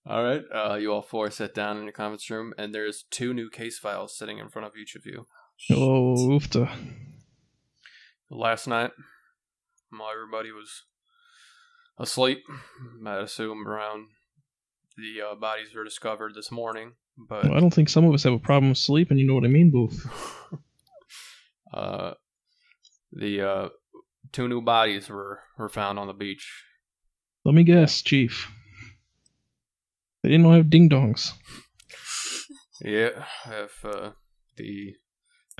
All right, uh, you all four sit down in your conference room, and there's two new case files sitting in front of each of you. Oh, oofta. Last night, while everybody was asleep, I'd assume around the uh, bodies were discovered this morning, but Well, I don't think some of us have a problem with sleeping. You know what I mean, Boof? uh, the uh, two new bodies were, were found on the beach. Let me guess, Chief. They didn't have ding dongs. Yeah, if uh, the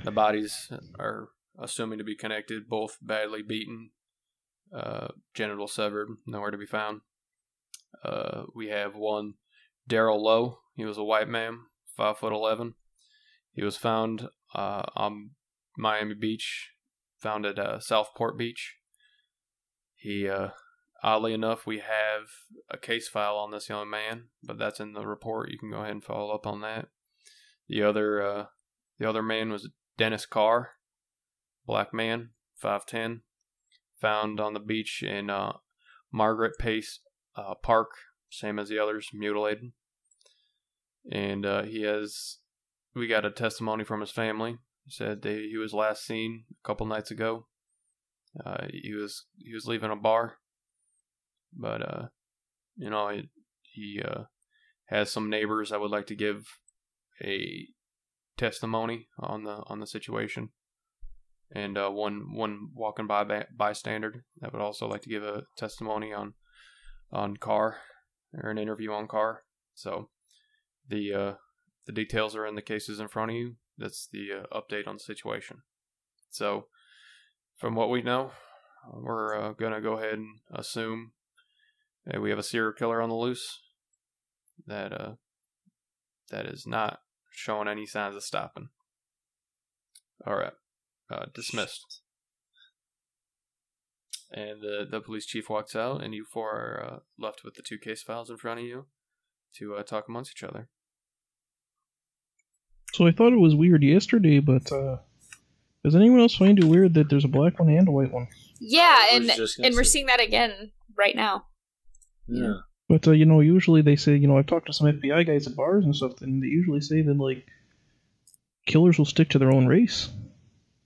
the bodies are assuming to be connected, both badly beaten, uh, genital severed, nowhere to be found. Uh, we have one, Daryl Lowe. He was a white man, five foot eleven. He was found uh, on Miami Beach, found at uh, Southport Beach. He, uh, oddly enough, we have a case file on this young man, but that's in the report. You can go ahead and follow up on that. The other, uh, the other man was Dennis Carr, black man, five ten, found on the beach in uh, Margaret Pace uh, Park, same as the others, mutilated. And uh, he has, we got a testimony from his family. He said they, he was last seen a couple nights ago. Uh, he was he was leaving a bar, but uh, you know he, uh, has some neighbors that would like to give a testimony on the on the situation, and uh, one one walking by by- bystander that would also like to give a testimony on on Carr or an interview on Carr. So the uh, the details are in the cases in front of you. That's the uh, update on the situation. So from what we know, we're uh, gonna go ahead and assume that we have a serial killer on the loose that uh that is not showing any signs of stopping. All right, uh, dismissed. And the the police chief walks out, and you four are uh, left with the two case files in front of you to uh, talk amongst each other. So I thought it was weird yesterday, but uh, does anyone else find it weird that there's a black one and a white one? Yeah, and was just gonna and we're seeing that again right now. Yeah. But uh, you know, usually they say, you know, I've talked to some FBI guys at bars and stuff, and they usually say that like killers will stick to their own race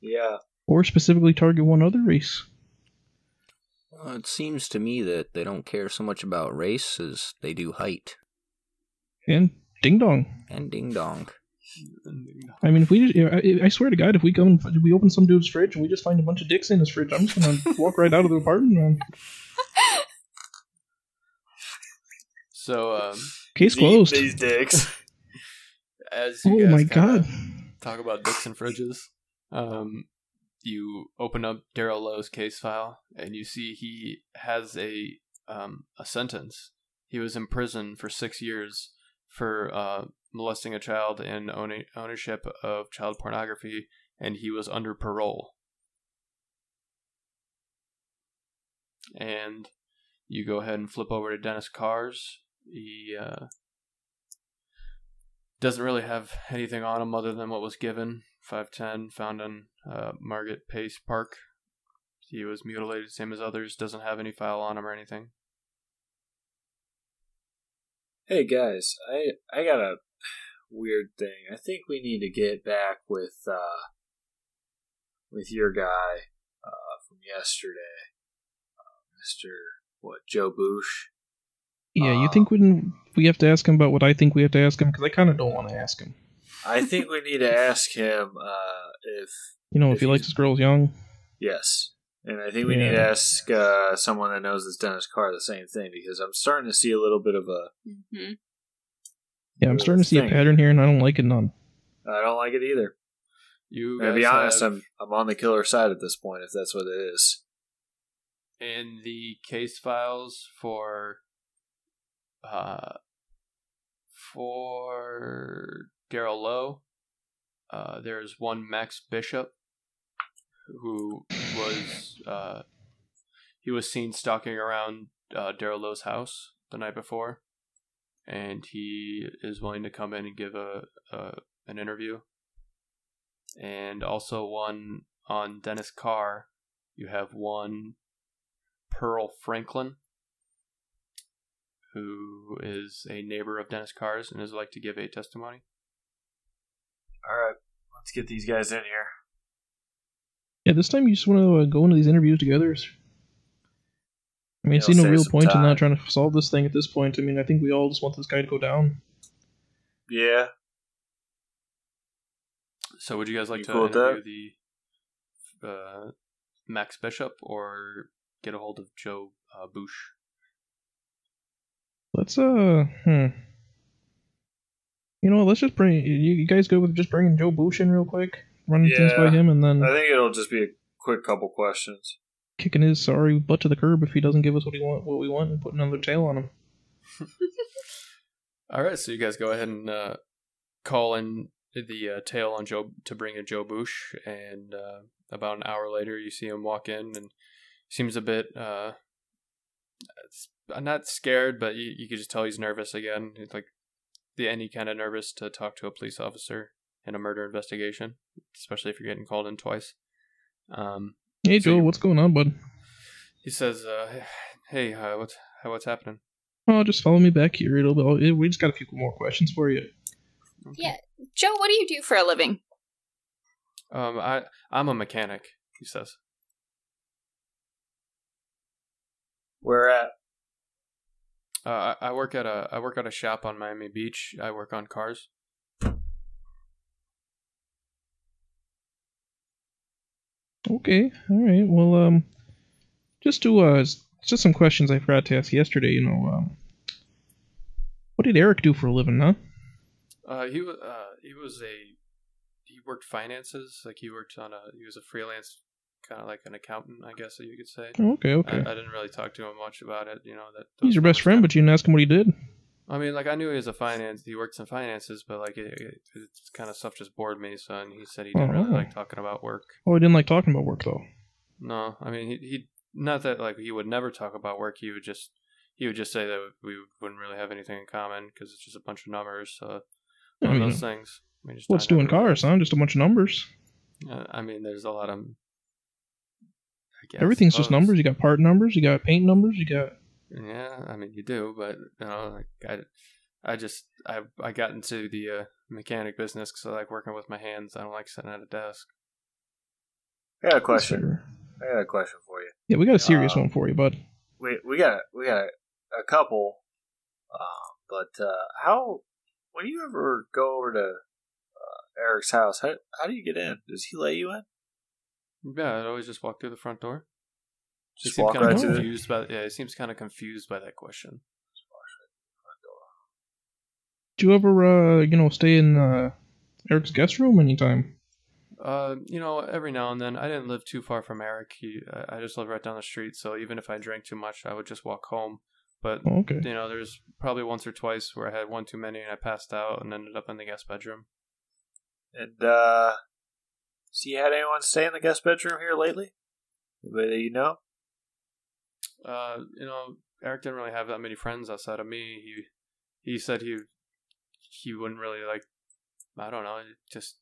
Yeah. or specifically target one other race. Well, it seems to me that they don't care so much about race as they do height And ding dong. and ding dong. I mean, if we, just, I, I swear to God, if we go and we open some dude's fridge and we just find a bunch of dicks in his fridge, I'm just gonna walk right out of the apartment. Man. So, um, Case closed. These dicks. as you Oh my God. talk about dicks and fridges, Um, you open up Daryl Lowe's case file, and you see he has a um, a sentence. He was in prison for six years for uh, molesting a child and owning ownership of child pornography, and he was under parole. And you go ahead and flip over to Dennis Carr's. He uh, doesn't really have anything on him other than what was given. 5'10, found in uh, Margaret Pace Park. He was mutilated, same as others. Doesn't have any file on him or anything. Hey guys, I I got a weird thing. I think we need to get back with uh with your guy uh from yesterday, uh, Mister what Joe Boosh. Yeah, you Uh, think we we have to ask him about what I think we have to ask him because I kind of don't want to ask him. I think we need to ask him uh if You know, if, If he he's- likes his girls young. yes, and I think we need to ask uh someone that knows this Dennis Carr the same thing because I'm starting to see a little bit of a hmm Yeah, I'm starting to see a pattern here, and I don't like it none. I don't like it either. You to be honest, have- I'm I'm on the killer side at this point if that's what it is. in the case files for uh for Daryl Lowe, uh, there's one Max Bishop who was uh, he was seen stalking around uh, Daryl Lowe's house the night before, and he is willing to come in and give a, a an interview. And also one on Dennis Carr. You have one Pearl Franklin, who is a neighbor of Dennis Carr's and is like to give a testimony. All right, let's get these guys in here. Yeah, this time you just want to uh, go into these interviews together. I mean, I see no real some point in not trying to solve this thing at this point. I mean, I think we all just want this guy to go down. Yeah, So, would you guys like You to cool with interview the uh, Max Bishop or get a hold of Joe uh, Bush? Let's uh, hmm. You know, let's just bring you, you guys go with just bringing Joe Bush in real quick, running things by him, and then I think it'll just be a quick couple questions. kicking his sorry butt to the curb if he doesn't give us what he want, what we want, and putting another tail on him. All right, so you guys go ahead and uh, call in the uh, tail on Joe to bring in Joe Bush, and uh, about an hour later, you see him walk in, and seems a bit uh, it's- not scared, but you, you could just tell he's nervous again. He's like the any kind of nervous to talk to a police officer in a murder investigation, especially if you're getting called in twice. Um, Hey So Joe, what's going on, bud? he says, uh, "Hey, uh, what's what's happening?" Oh, just follow me back here. It'll be. We just got a few more questions for you. Yeah. Joe, what do you do for a living? Um, I I'm a mechanic. He says. Where at? Uh, I, I work at a I work at a shop on Miami Beach. I work on cars. Okay, all right. Well, um, just to uh, just some questions I forgot to ask yesterday. You know, um, what did Eric do for a living, huh? Uh, he was uh he was a he worked finances. Like he worked on a he was a freelance kind of like an accountant, I guess you could say. Oh, okay, okay. I, I didn't really talk to him much about it. You know that He's your best friend, but you didn't ask him what he did. I mean, like I knew he was a finance. He works in finances, but like it, it, it's kind of stuff just bored me. So and he said he didn't really Oh. like talking about work. Oh, he didn't like talking about work though. No, I mean he he not that like he would never talk about work. He would just he would just say that we wouldn't really have anything in common because it's just a bunch of numbers. So I one of mean, those things. I mean, just What's doing really- cars, huh? Just a bunch of numbers. Uh, I mean, there's a lot of. I guess, Everything's just numbers. You got part numbers. You got paint numbers. You got. Yeah, I mean you do, but you know, like I, I just I I got into the uh, mechanic business because I like working with my hands. I don't like sitting at a desk. I got a question. Fair. I got a question for you. Yeah, we got a serious Uh, one for you, bud. We we got we got a, a couple, um, but uh, how when you ever go over to uh, Eric's house, how how do you get in? Does he let you in? Yeah, I'd always just walk through the front door. Just seems walk kind right of confused by yeah. He seems kind of confused by that question. Do you ever, uh, you know, stay in uh, Eric's guest room anytime? Uh, you know, every now and then. I didn't live too far from Eric. He, I I just lived right down the street. So even if I drank too much, I would just walk home. But Oh, okay. you know, there's probably once or twice where I had one too many and I passed out and ended up in the guest bedroom. And uh, so you had anyone stay in the guest bedroom here lately? Anybody that you know? Uh, you know, Eric didn't really have that many friends outside of me. He he said he he wouldn't really like. I don't know. Just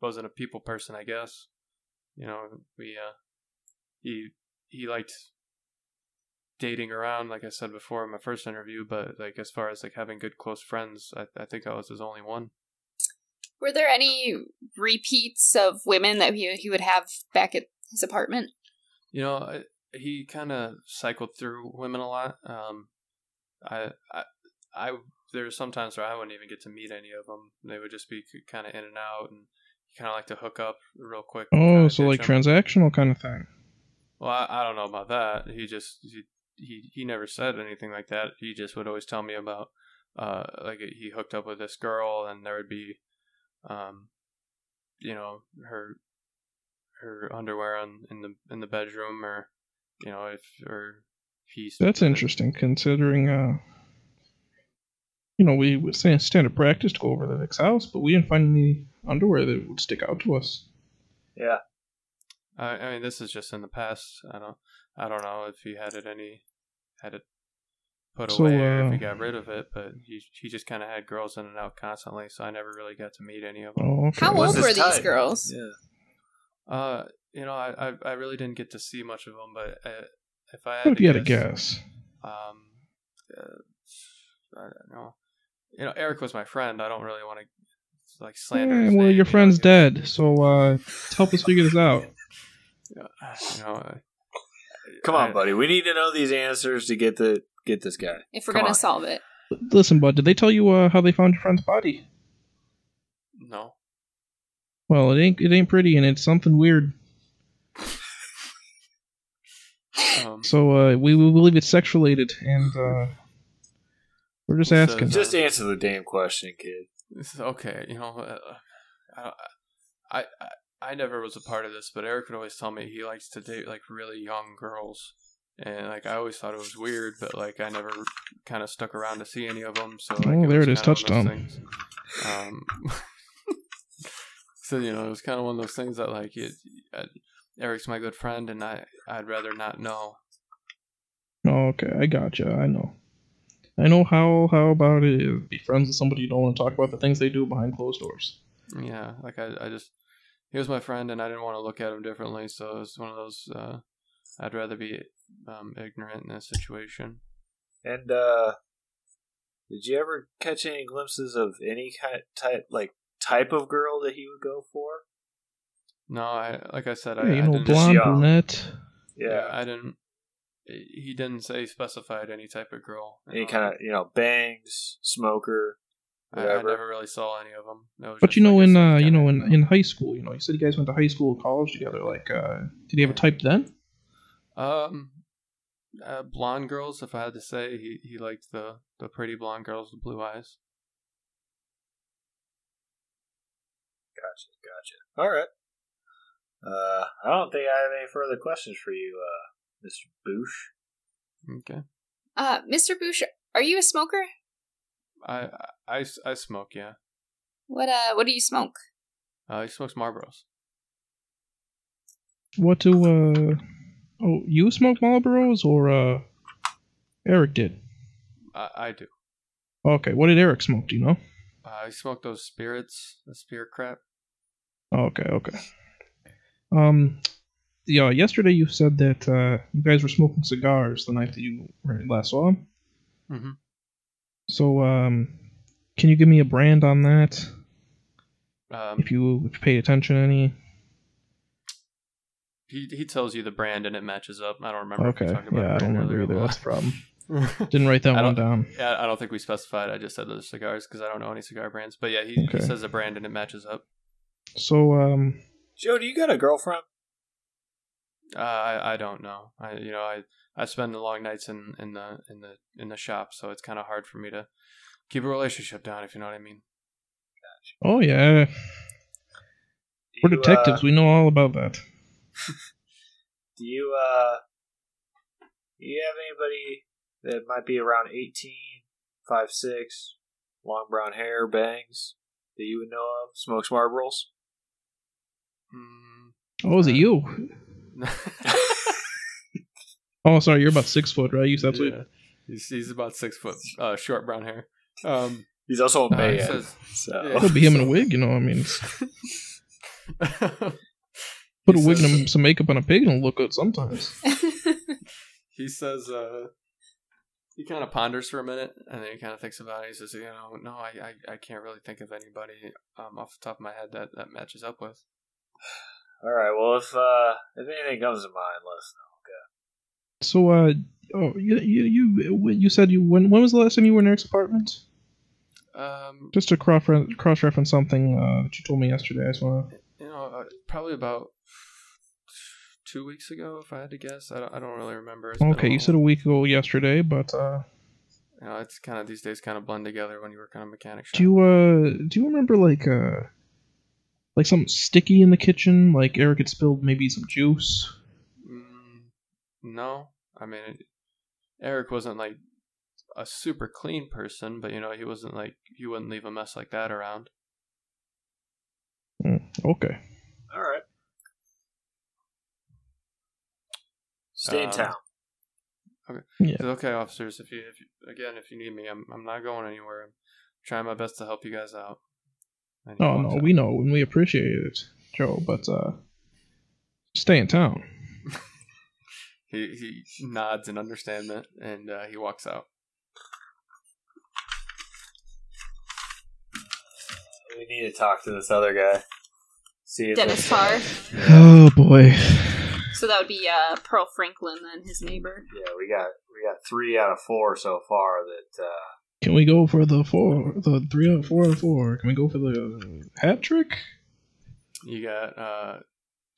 wasn't a people person, I guess. You know, we uh, he he liked dating around, like I said before in my first interview. But like as far as like having good close friends, I I think I was his only one. Were there any repeats of women that he, he would have back at his apartment? You know, I, he kind of cycled through women a lot. Um, I, I, I, there were some times where I wouldn't even get to meet any of them. They would just be kind of in and out, and he kind of like to hook up real quick. Oh, so like ditch 'em. transactional kind of thing. Well, I, I don't know about that. He just he, he he never said anything like that. He just would always tell me about uh like he hooked up with this girl, and there would be, um, you know her her underwear on in the in the bedroom, or you know if or he. That's interesting, considering uh, you know, we was saying standard practice to go over the next house, but we didn't find any underwear that would stick out to us. Yeah. I, I mean, this is just in the past. I don't I don't know if he had it any had it put So, away or if uh, he got rid of it, but he he just kind of had girls in and out constantly, so I never really got to meet any of them. Oh, okay. How old were these type? girls? Yeah. Uh, you know, I, I I really didn't get to see much of them, but uh, if I had If to you had to guess, guess. um, uh, I don't know. You know, Eric was my friend. I don't really want to like slander. His well, name, your you know, friend's dead, so uh, help us figure this out. You know, I- Come on, I- buddy. We need to know these answers to get the get this guy. If we're Come gonna on. solve it, Listen, bud, did they tell you uh, how they found your friend's body? No. Well, it ain't it ain't pretty, and it's something weird. Um, So uh, we, we believe it's sex related, and uh, we're just asking. that? Just answer the damn question, kid. This is okay. You know, uh, I, I, I, I never was a part of this, but Eric would always tell me he likes to date like really young girls, and like I always thought it was weird, but like I never kind of stuck around to see any of them. So like, Oh, there it is, kinda one of those touchdown. Um, so you know, it was kind of one of those things that like it, uh, Eric's my good friend, and I I'd rather not know. Oh, okay, I gotcha. I know. I know how how about it is be friends with somebody you don't want to talk about the things they do behind closed doors. Yeah, like I, I just he was my friend, and I didn't want to look at him differently. So it was one of those. Uh, I'd rather be um, ignorant in this situation. And uh did you ever catch any glimpses of any kind type like type of girl that he would go for? No, I like I said, I, Yeah, you I know, didn't. blonde, young. brunette. yeah, I didn't. He didn't say specified any type of girl. Any know, kind of you know bangs, smoker, I, I never really saw any of them. But just you know, like in uh, you know, in, in high school, you know, you said you guys went to high school, and college together. Like, uh, did he have a type then? Um, uh, blonde girls. If I had to say, he he liked the the pretty blonde girls with blue eyes. Gotcha, gotcha. All right. Uh, I don't think I have any further questions for you, uh, Mr. Boosh. Okay, uh, Mr. Bush, are you a smoker? I I, I smoke. Yeah, What uh, what do you smoke? uh, he smokes Marlboros. What do uh? Oh, you smoke Marlboros or uh? Eric did. I, I do. Okay, what did Eric smoke? Do you know? Uh, I smoked those spirits, the spirit crap. Okay, okay. Um, yeah. Yesterday you said that uh, you guys were smoking cigars the night that you last saw him. Mhm. So, um, can you give me a brand on that? Um, If you if you pay attention any. He he tells you the brand and it matches up. I don't remember. if we Okay. talked about Yeah, I the don't brand remember either. That's the problem. Didn't write that one down. yeah, I don't think we specified. I just said those cigars because I don't know any cigar brands. But yeah, he, Okay. he says the brand and it matches up. So, um, Joe, do you got a girlfriend? Uh, I I don't know. I you know I I spend the long nights in in the in the in the shop, so it's kind of hard for me to keep a relationship down. If you know what I mean. oh yeah, We're You, detectives. uh, we know all about that. do you uh do you have anybody that might be around 18, 5, 6, long brown hair, bangs that you would know of? Smokes Marlboros? Mm, Oh, is it you? Oh, sorry. You're about six foot, right? You said that's yeah. He's, he's about six foot, uh, short brown hair. Um, He's also a uh, man. says, so. yeah. Could be him in a wig, you know. What I mean, it's- put a wig says- and some makeup on a pig and look good sometimes. he says uh he kind of ponders for a minute and then he kind of thinks about it he says you know no I, I i can't really think of anybody um off the top of my head that that matches up with All right. Well, if uh, if anything comes to mind, let us know. Okay. So, uh, oh, you you you you said you when when was the last time you were in Eric's apartment? um Just to cross cross reference something uh, that you told me yesterday. I just want to. you know uh, probably about two weeks ago if i had to guess i don't, I don't really remember It's Okay, you said a week ago yesterday, but uh, you know it's kind of these days kind of blend together when you work on a mechanic shop do you uh do you remember like uh like something sticky in the kitchen? Like Eric had spilled maybe some juice. Mm, no, I mean, it, Eric wasn't like a super clean person, but you know, he wasn't like he wouldn't leave a mess like that around. Mm, okay. All right. Stay in Uh, town. Yeah. It's okay, officers. If you, if you, again, if you need me, I'm, I'm not going anywhere. I'm trying my best to help you guys out. And Oh no, out. we know and we appreciate it, Joe. But uh, stay in town. He he nods in understanding, and uh, he walks out. We need to talk to this other guy. See if Dennis that's- Carr. Oh boy. So that would be uh, Pearl Franklin, then his neighbor. Yeah, we got we got three out of four so far that uh, Can we go for the four, the three out of four out of four? Can we go for the hat trick? You got uh,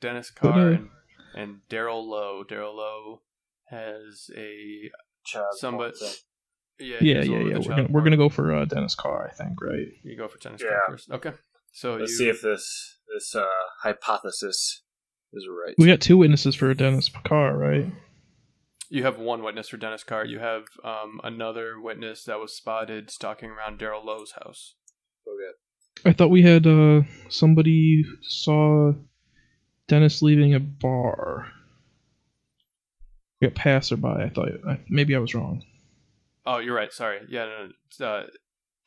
Dennis Carr and, and Daryl Lowe. Daryl Lowe has a child Somebody- porn yeah Yeah, yeah, yeah. We're gonna, we're gonna go for uh, Dennis Carr, I think, right? You go for Dennis Yeah. Carr first. Okay. So Let's you, see if this this uh, hypothesis is right. We got two witnesses for Dennis Carr, right? you have one witness for Dennis Carr. You have um, another witness that was spotted stalking around Daryl Lowe's house. Okay. I thought we had uh, somebody saw Dennis leaving a bar. A passerby. I thought I, maybe I was wrong. Oh, you're right. Sorry. Yeah, no, no, uh,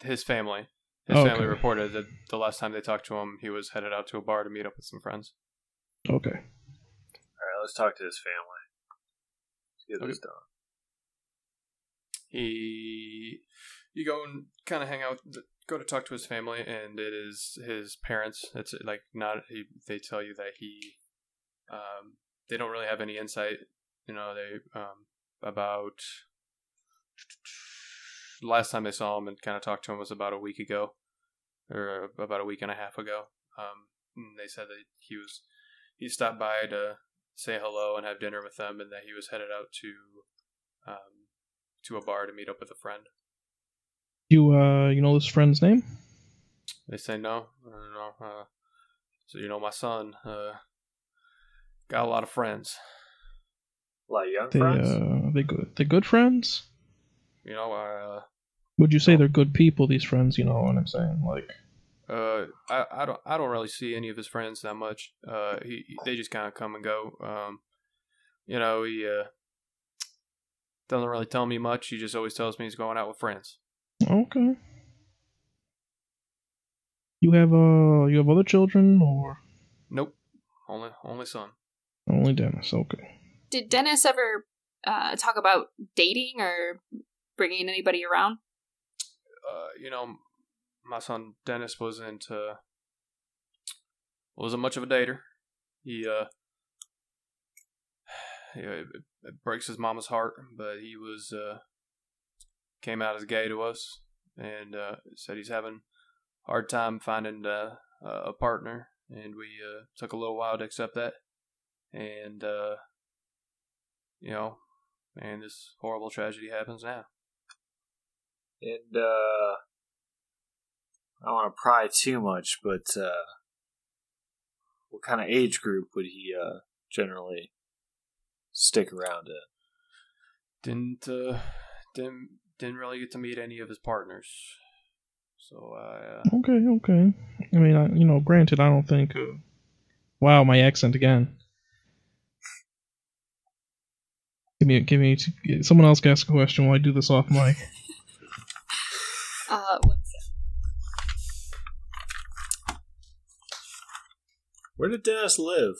his family. His Oh, family okay. reported that the last time they talked to him, he was headed out to a bar to meet up with some friends. Okay. All right, let's talk to his family. Let's get this done. He, you go and kind of hang out, go to talk to his family, and it is his parents. It's like not he. They tell you that he, um, they don't really have any insight. You know, they um about last time they saw him and kind of talked to him was about a week ago, or about a week and a half ago. Um, and they said that he was he stopped by to say hello and have dinner with them, and that he was headed out to um, to a bar to meet up with a friend. You uh, you know this friend's name? They say no, I. Uh, so you know, my son uh, got a lot of friends. A lot of young They friends. uh, they good. They good friends. You know, uh, Would you say they're good people? These friends, you know what I'm saying? Like, uh, I, I don't I don't really see any of his friends that much. Uh, he they just kind of come and go. Um, you know, he uh, doesn't really tell me much. He just always tells me he's going out with friends. okay. You have uh, you have other children or Nope, only only son. only Dennis? Okay. Did Dennis ever uh, talk about dating or bringing anybody around? uh, you know, my son Dennis wasn't uh, wasn't much of a dater. He uh, it, it breaks his mama's heart, but he was uh, came out as gay to us, and uh, said he's having a hard time finding uh, a partner, and we uh, took a little while to accept that, and uh, you know, and this horrible tragedy happens now. And uh I don't want to pry too much, but uh what kind of age group would he uh, generally stick around in? Didn't uh, didn't didn't really get to meet any of his partners. So I uh, Okay, okay. I mean, I, you know, granted, I don't think. Uh, wow, my accent again. Give me, give me. Someone else can ask a question while I do this off mic. Uh, one Where did Dennis live?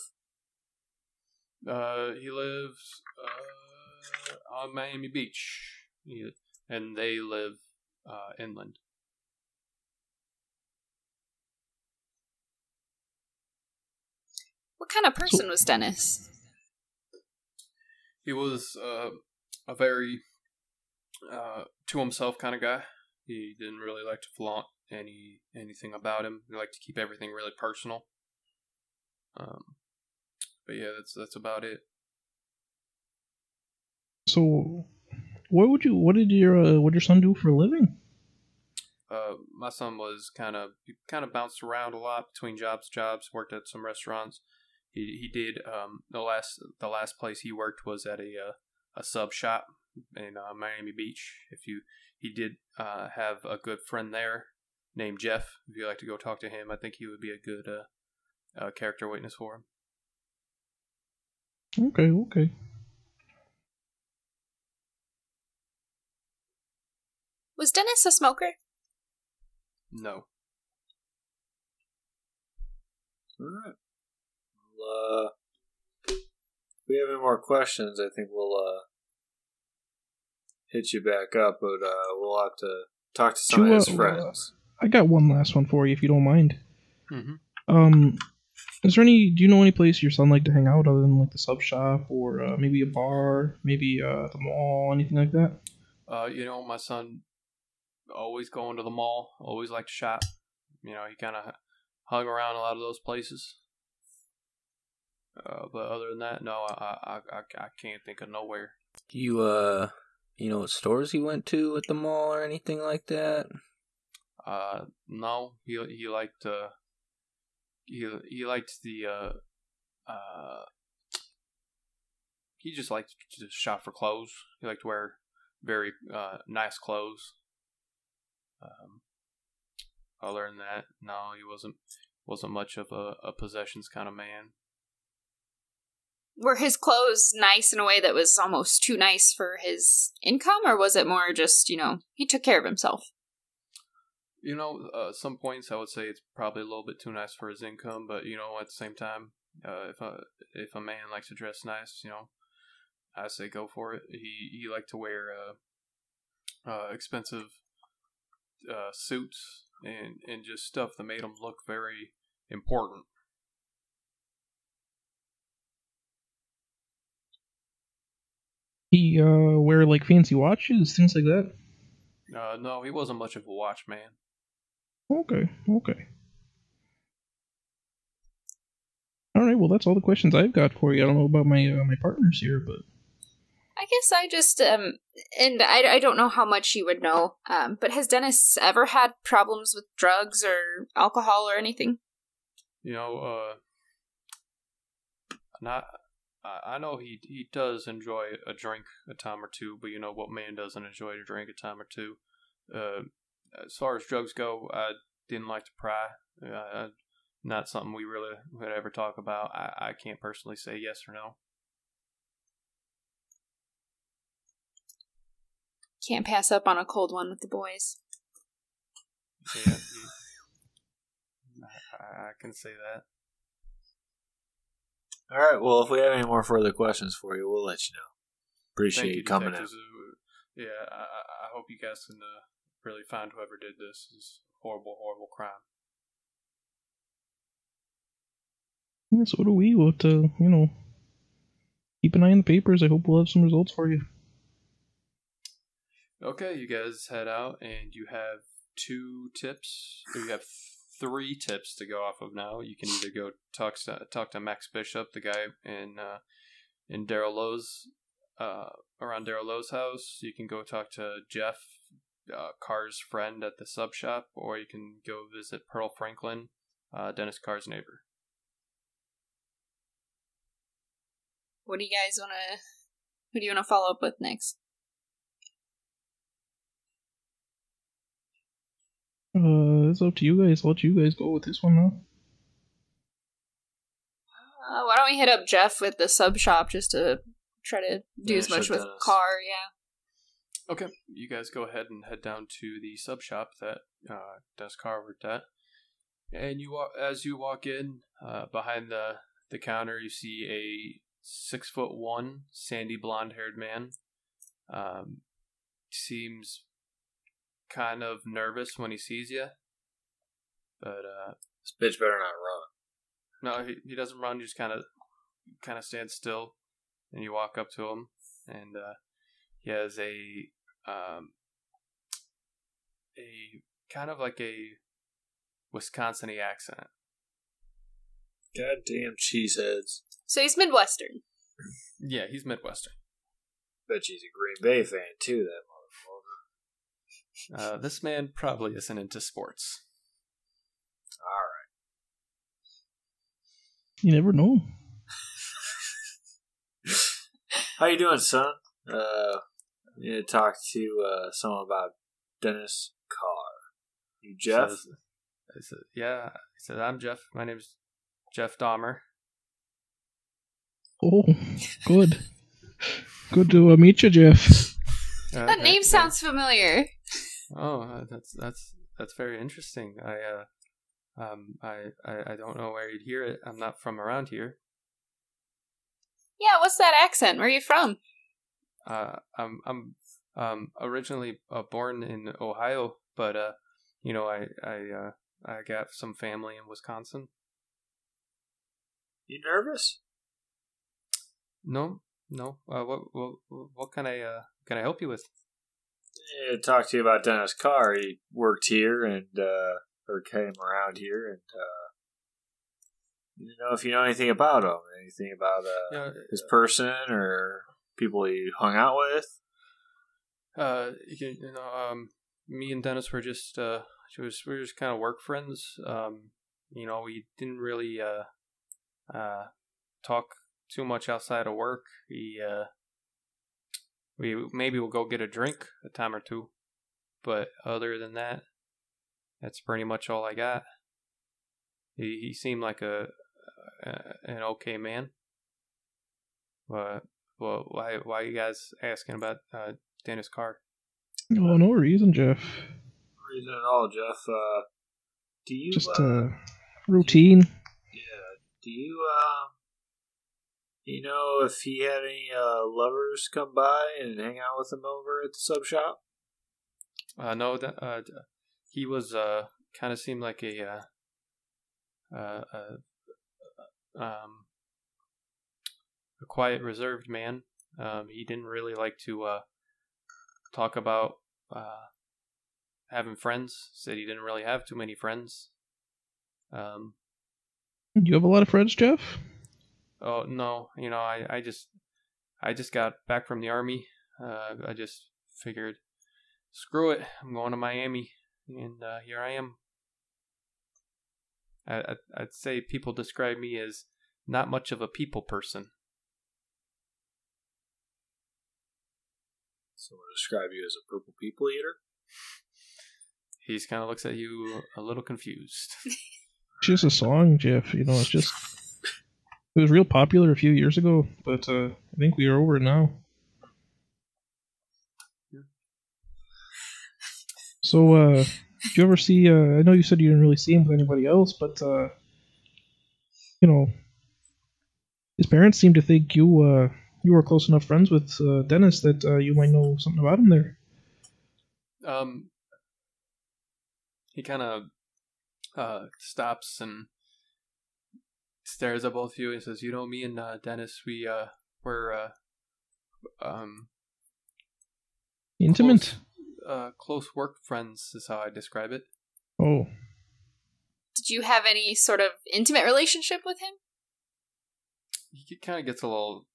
uh, he lives uh, on Miami Beach, He- and they live uh, inland. what kind of person was Dennis? He was uh, a very uh, to himself kind of guy. He didn't really like to flaunt any anything about him. He liked to keep everything really personal. Um, but yeah, that's that's about it. So, what would you? What did your uh, what did your son do for a living? Uh, my son was kind of kind of bounced around a lot between jobs, jobs. Worked at some restaurants. He he did um the last the last place he worked was at a uh, a sub shop in uh, Miami Beach. If you he did uh have a good friend there named Jeff. If you like to go talk to him, I think he would be a good uh, character witness for him. Okay, okay. Was Dennis a smoker? No. All right. Well, uh, if we have any more questions, I think we'll uh, hit you back up, but uh, we'll have to talk to some Do, of his uh, friends. I got one last one for you, if you don't mind. Mm-hmm. Um, is there any? Do you know any place your son like to hang out other than like the sub shop or uh, maybe a bar, maybe uh, the mall, anything like that? Uh, you know, my son always going to the mall, always liked to shop. You know, he kind of hung around a lot of those places. Uh, but other than that, no, I, I, I, I can't think of nowhere. You uh, you know what stores he went to at the mall or anything like that? Uh, no, he he liked uh, he he liked the uh, uh, he just liked to shop for clothes. He liked to wear very uh nice clothes. Um, other than that, no, he wasn't wasn't much of a, a possessions kind of man. Were his clothes nice in a way that was almost too nice for his income, or was it more just, you know, he took care of himself? You know, uh, some points I would say it's probably a little bit too nice for his income, but you know, at the same time, uh, if a if a man likes to dress nice, you know, I say go for it. He he liked to wear uh, uh, expensive uh, suits and and just stuff that made him look very important. He uh wear like fancy watches, things like that. Uh, no, he wasn't much of a watch man. Okay, okay. All right, well that's all the questions I've got for you. I don't know about my uh, my partners here, but I guess I just um and I, I don't know how much you would know um but has Dennis ever had problems with drugs or alcohol or anything? You know, uh, not. I I know he he does enjoy a drink a time or two, but you know what man doesn't enjoy to drink a time or two. Uh, as far as drugs go, I didn't like to pry. Uh, not something we really would ever talk about. I, I can't personally say yes or no. Can't pass up on a cold one with the boys. Yeah, I, I can say that. All right. Well, if we have any more further questions for you, we'll let you know. Appreciate Thank you you, coming in. detectives. Uh, Yeah, I, I I hope you guys can uh, really find whoever did this. This horrible, horrible crime. yeah, so do we. But uh, you know, keep an eye on the papers. I hope we'll have some results for you. Okay, you guys head out, and you have two tips. Or you have three tips to go off of now. You can either go talk to, talk to Max Bishop, the guy in uh, in Daryl Lowe's uh, around Daryl Lowe's house. You can go talk to Jeff, uh, Carr's friend at the sub shop, or you can go visit Pearl Franklin, uh, Dennis Carr's neighbor. what do you guys want to? Who do you want to follow up with next? Uh, it's up to you guys. I'll let you guys go with this one now. Uh, why don't we hit up Jeff with the sub shop just to try to do Yeah, as much with down. car? Yeah. Okay, you guys go ahead and head down to the sub shop that uh, Dennis Carr worked at, and you walk as you walk in uh, behind the the counter. You see a six foot one, sandy blonde haired man. Um, seems kind of nervous when he sees you, but uh, This bitch better not run. no, he, he doesn't run. You just kind of kind of stand still, and you walk up to him, and uh, he has a um, a kind of like a Wisconsin accent. Goddamn cheeseheads. So he's Midwestern. Yeah, he's Midwestern. Bet she's a Green Bay fan too, that motherfucker. Uh, this man probably isn't into sports. Alright. You never know. How you doing, son? Uh, I need to talk to uh, someone about Dennis Carr. You Jeff? Says- I said, yeah. He said, I'm Jeff. My name's Jeff Dahmer. Oh, good. Good to uh, meet you, Jeff. Uh, That name sounds familiar. Oh, uh, that's that's that's very interesting. I uh, um, I, I I don't know where you'd hear it. I'm not from around here. Yeah, what's that accent? Where are you from? Uh, I'm I'm um originally uh, born in Ohio, but uh, you know, I I uh, I got some family in Wisconsin. You nervous? No, no. Uh, what what what can I uh can I help you with? Yeah, talk to you about Dennis Carr. He worked here and uh, or came around here, and uh, you know if you know anything about him, anything about uh, Yeah, his person or people he hung out with. uh, you, you know, um, me and Dennis were just uh, was we were just kind of work friends. Um, you know, we didn't really uh, uh, talk too much outside of work. He uh, we maybe we'll go get a drink a time or two, but other than that, that's pretty much all I got. He he seemed like a, a an okay man. But well, why why you guys asking about uh, Dennis Carr? Oh, no reason, Jeff. Reason at all, Jeff. Uh, do you Just uh, uh, routine. Yeah. Do you um you know if he had any uh lovers come by and hang out with him over at the sub shop? Uh, no, that, uh, he was uh kind of seemed like a uh, uh, uh, um a quiet, reserved man. Um, he didn't really like to uh talk about uh having friends. Said he didn't really have too many friends. Um, Do you have a lot of friends, Jeff? Oh no, you know, I, I just I just got back from the army. Uh, I just figured, screw it, I'm going to Miami, and uh, here I am. I, I I'd say people describe me as not much of a people person. Someone describe you as a purple people eater? He kind of looks at you a little confused. It's just a song, Jeff. You know, it's just. It was real popular a few years ago, but uh, I think we are over it now. So, uh, did you ever see? Uh, I know you said you didn't really see him with anybody else, but uh, you know, his parents seem to think you uh, you were close enough friends with uh, Dennis that uh, you might know something about him there. Um, he kind of uh, stops and stares at both of you and says, "You know, me and uh, Dennis, we uh, were uh, um, Intimate. Close, uh, close work friends is how I describe it. Oh, Did you have any sort of intimate relationship with him? He kind of gets a little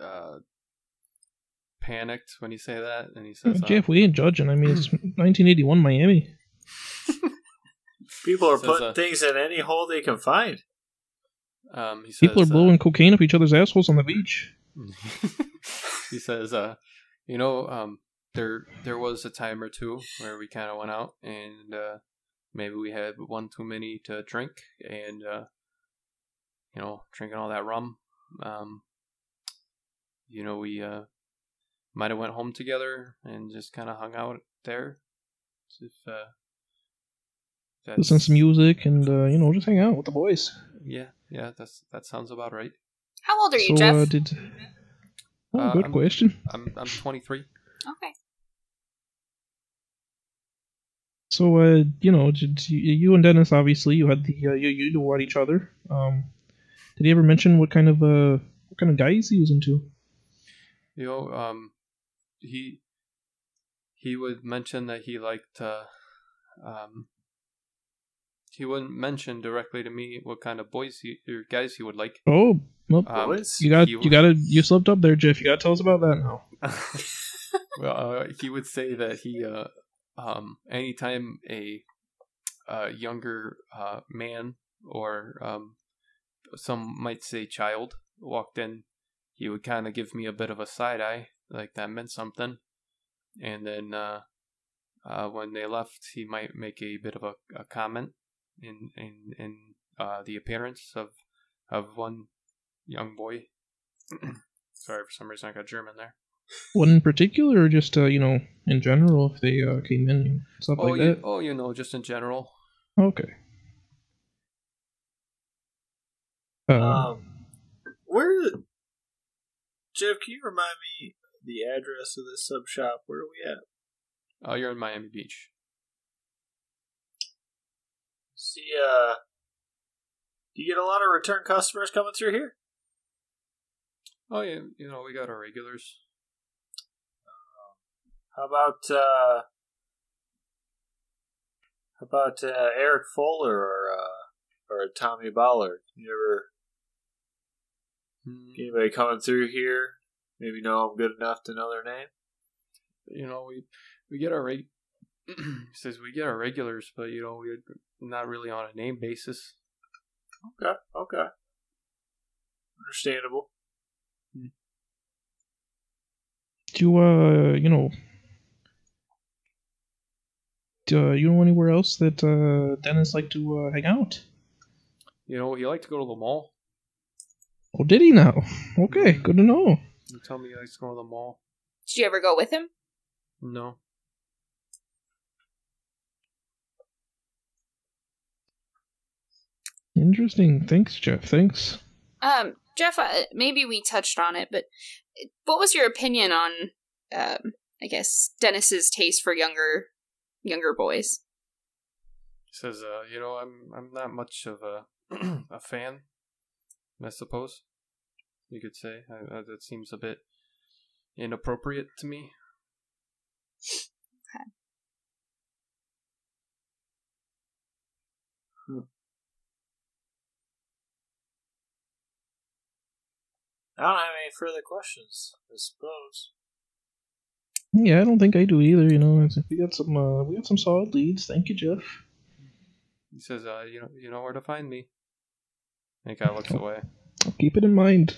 uh, panicked when you say that, and he says, uh, Jeff, we ain't judging. I mean, it's 1981 Miami. People are Says, putting uh, things in any hole they can find. Um, he says, People are uh, blowing cocaine up each other's assholes on the beach. he says, uh, you know, um, there there was a time or two where we kind of went out and uh, maybe we had one too many to drink and uh, you know drinking all that rum. Um, you know, we uh, might have went home together and just kind of hung out there. If uh, that's, Listen to some music and uh, you know just hang out with the boys. yeah, yeah, that's that sounds about right. How old are you, so Jeff? uh, did oh, Uh, good I'm- question. I'm I'm 23. okay. So uh, you know, did you, you and Dennis obviously you had the uh, you you know what each other. Um, did he ever mention what kind of uh what kind of guys he was into? You know, um, he he would mention that he liked. Uh, um, he wouldn't mention directly to me what kind of boys he or guys he would like. Oh, well, Um, Boys? you got he you got to you slipped up there, Jeff. You got to tell us about that now. well, uh, he would say that he, uh, um, anytime a uh, younger uh, man or um, some might say child walked in, he would kind of give me a bit of a side eye, like that meant something. And then uh, uh, when they left, he might make a bit of a, a comment in in in uh, the appearance of of one young boy. Sorry, for some reason I got German there. One in particular, or just uh, you know in general if they uh, came in and stuff Oh, like you, that. oh, you know, just in general. Okay. Uh, Um, where, Jeff? Can you remind me the address of this sub shop? Where are we at? Oh, you're in Miami Beach. See, uh, do you get a lot of return customers coming through here? Oh, yeah, you know, we got our regulars. How about uh, how about uh, Eric Fuller or uh, or Tommy Ballard? You ever anybody coming through here? Maybe know I'm good enough to know their name. You know, we we get our reg- says we get our regulars, but you know, we're not really on a name basis. Okay, okay, understandable. do you uh you know do uh, you know anywhere else that uh, Dennis like to uh, hang out? You know, he liked to go to the mall. Oh, did he now? Okay, good to know. You tell me he likes to go to the mall. Did you ever go with him? No. Interesting. Thanks, Jeff. Thanks. Um, Jeff, uh, maybe we touched on it, but what was your opinion on, um, I guess Dennis's taste for younger, younger boys? He says, uh, you know, I'm I'm not much of a a fan. I suppose you could say I, I, that seems a bit inappropriate to me. Okay. Hmm. I don't have any further questions. I suppose. Yeah, I don't think I do either. You know, we got some uh, we got some solid leads. Thank you, Jeff. He says, uh, you know, you know where to find me. And guy looks away. Keep it in mind.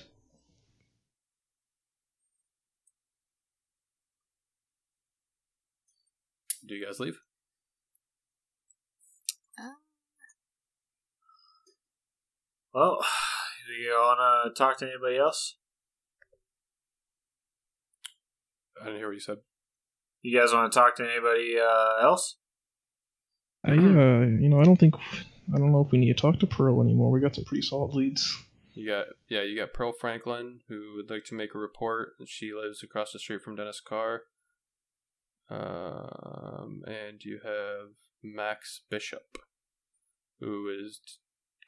Do you guys leave? Well, do you want to talk to anybody else? I didn't hear what you said. You guys want to talk to anybody uh, else? I uh, you know, I don't think I don't know if we need to talk to Pearl anymore. We got some pretty solid leads. You got yeah, you got Pearl Franklin who would like to make a report. She lives across the street from Dennis Carr. Um, and you have Max Bishop, who is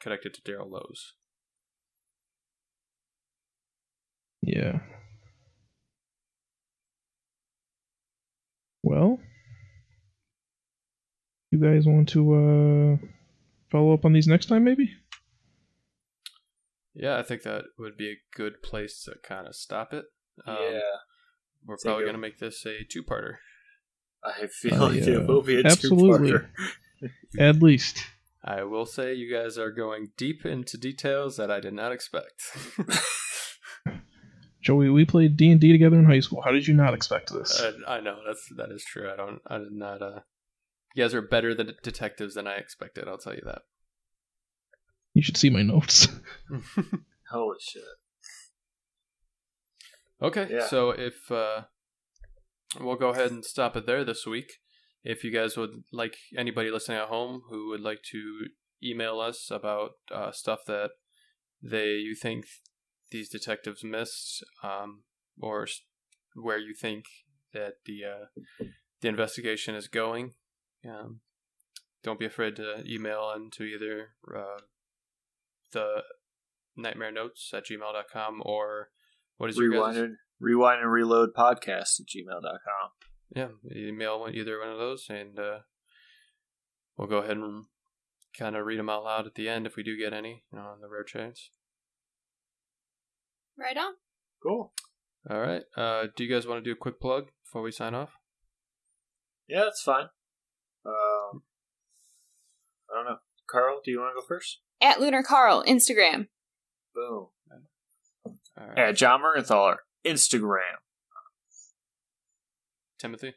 connected to Daryl Lowe's. Yeah. Well, you guys want to uh follow up on these next time, maybe? Yeah, I think that would be a good place to kind of stop it. Um, yeah, we're Take probably going to make this a two-parter. I feel Uh, like yeah. it will be a Absolutely. two-parter. At least. I will say you guys are going deep into details that I did not expect. Joey, we played D and D together in high school. How did you not expect this? Uh, I know that's that is true. I don't. I did not. Uh, you guys are better than detectives than I expected. I'll tell you that. you should see my notes. Holy shit. Okay, Yeah. so if uh, we'll go ahead and stop it there this week. If you guys would like anybody listening at home who would like to email us about uh, stuff that they you think these detectives missed, um, or where you think that the uh, the investigation is going, um, don't be afraid to email into either uh, the nightmare notes at gmail.com or what is your Rewind guys' and, rewind and reload podcast at gmail.com. yeah email one- either one of those and uh, we'll go ahead and kind of read them out loud at the end if we do get any you know, on the rare chance Right on. Cool. all right uh, do you guys want to do a quick plug before we sign off Yeah, that's fine. I don't know. Carl, do you want to go first? At Lunar Carl, Instagram. Boom. all right At John Mergenthaler, Instagram. timothy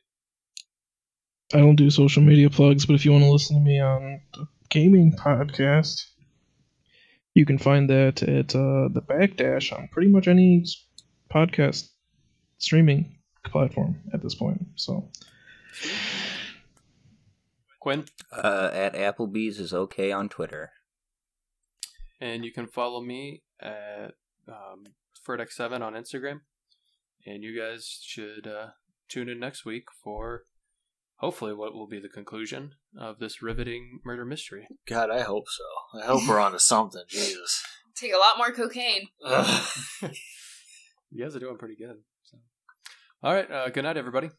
I don't do social media plugs, but if you want to listen to me on the gaming podcast, you can find that at uh, the Backdash on pretty much any podcast streaming platform at this point. So, quinn Uh, at Applebee's is okay on Twitter. and you can follow me at um, Ferdex7 on Instagram. And you guys should uh, tune in next week for hopefully what will be the conclusion of this riveting murder mystery. God, I hope so. I hope we're on to something. Jesus. Take a lot more cocaine. You guys are doing pretty good. So. All right. Uh, good night, everybody.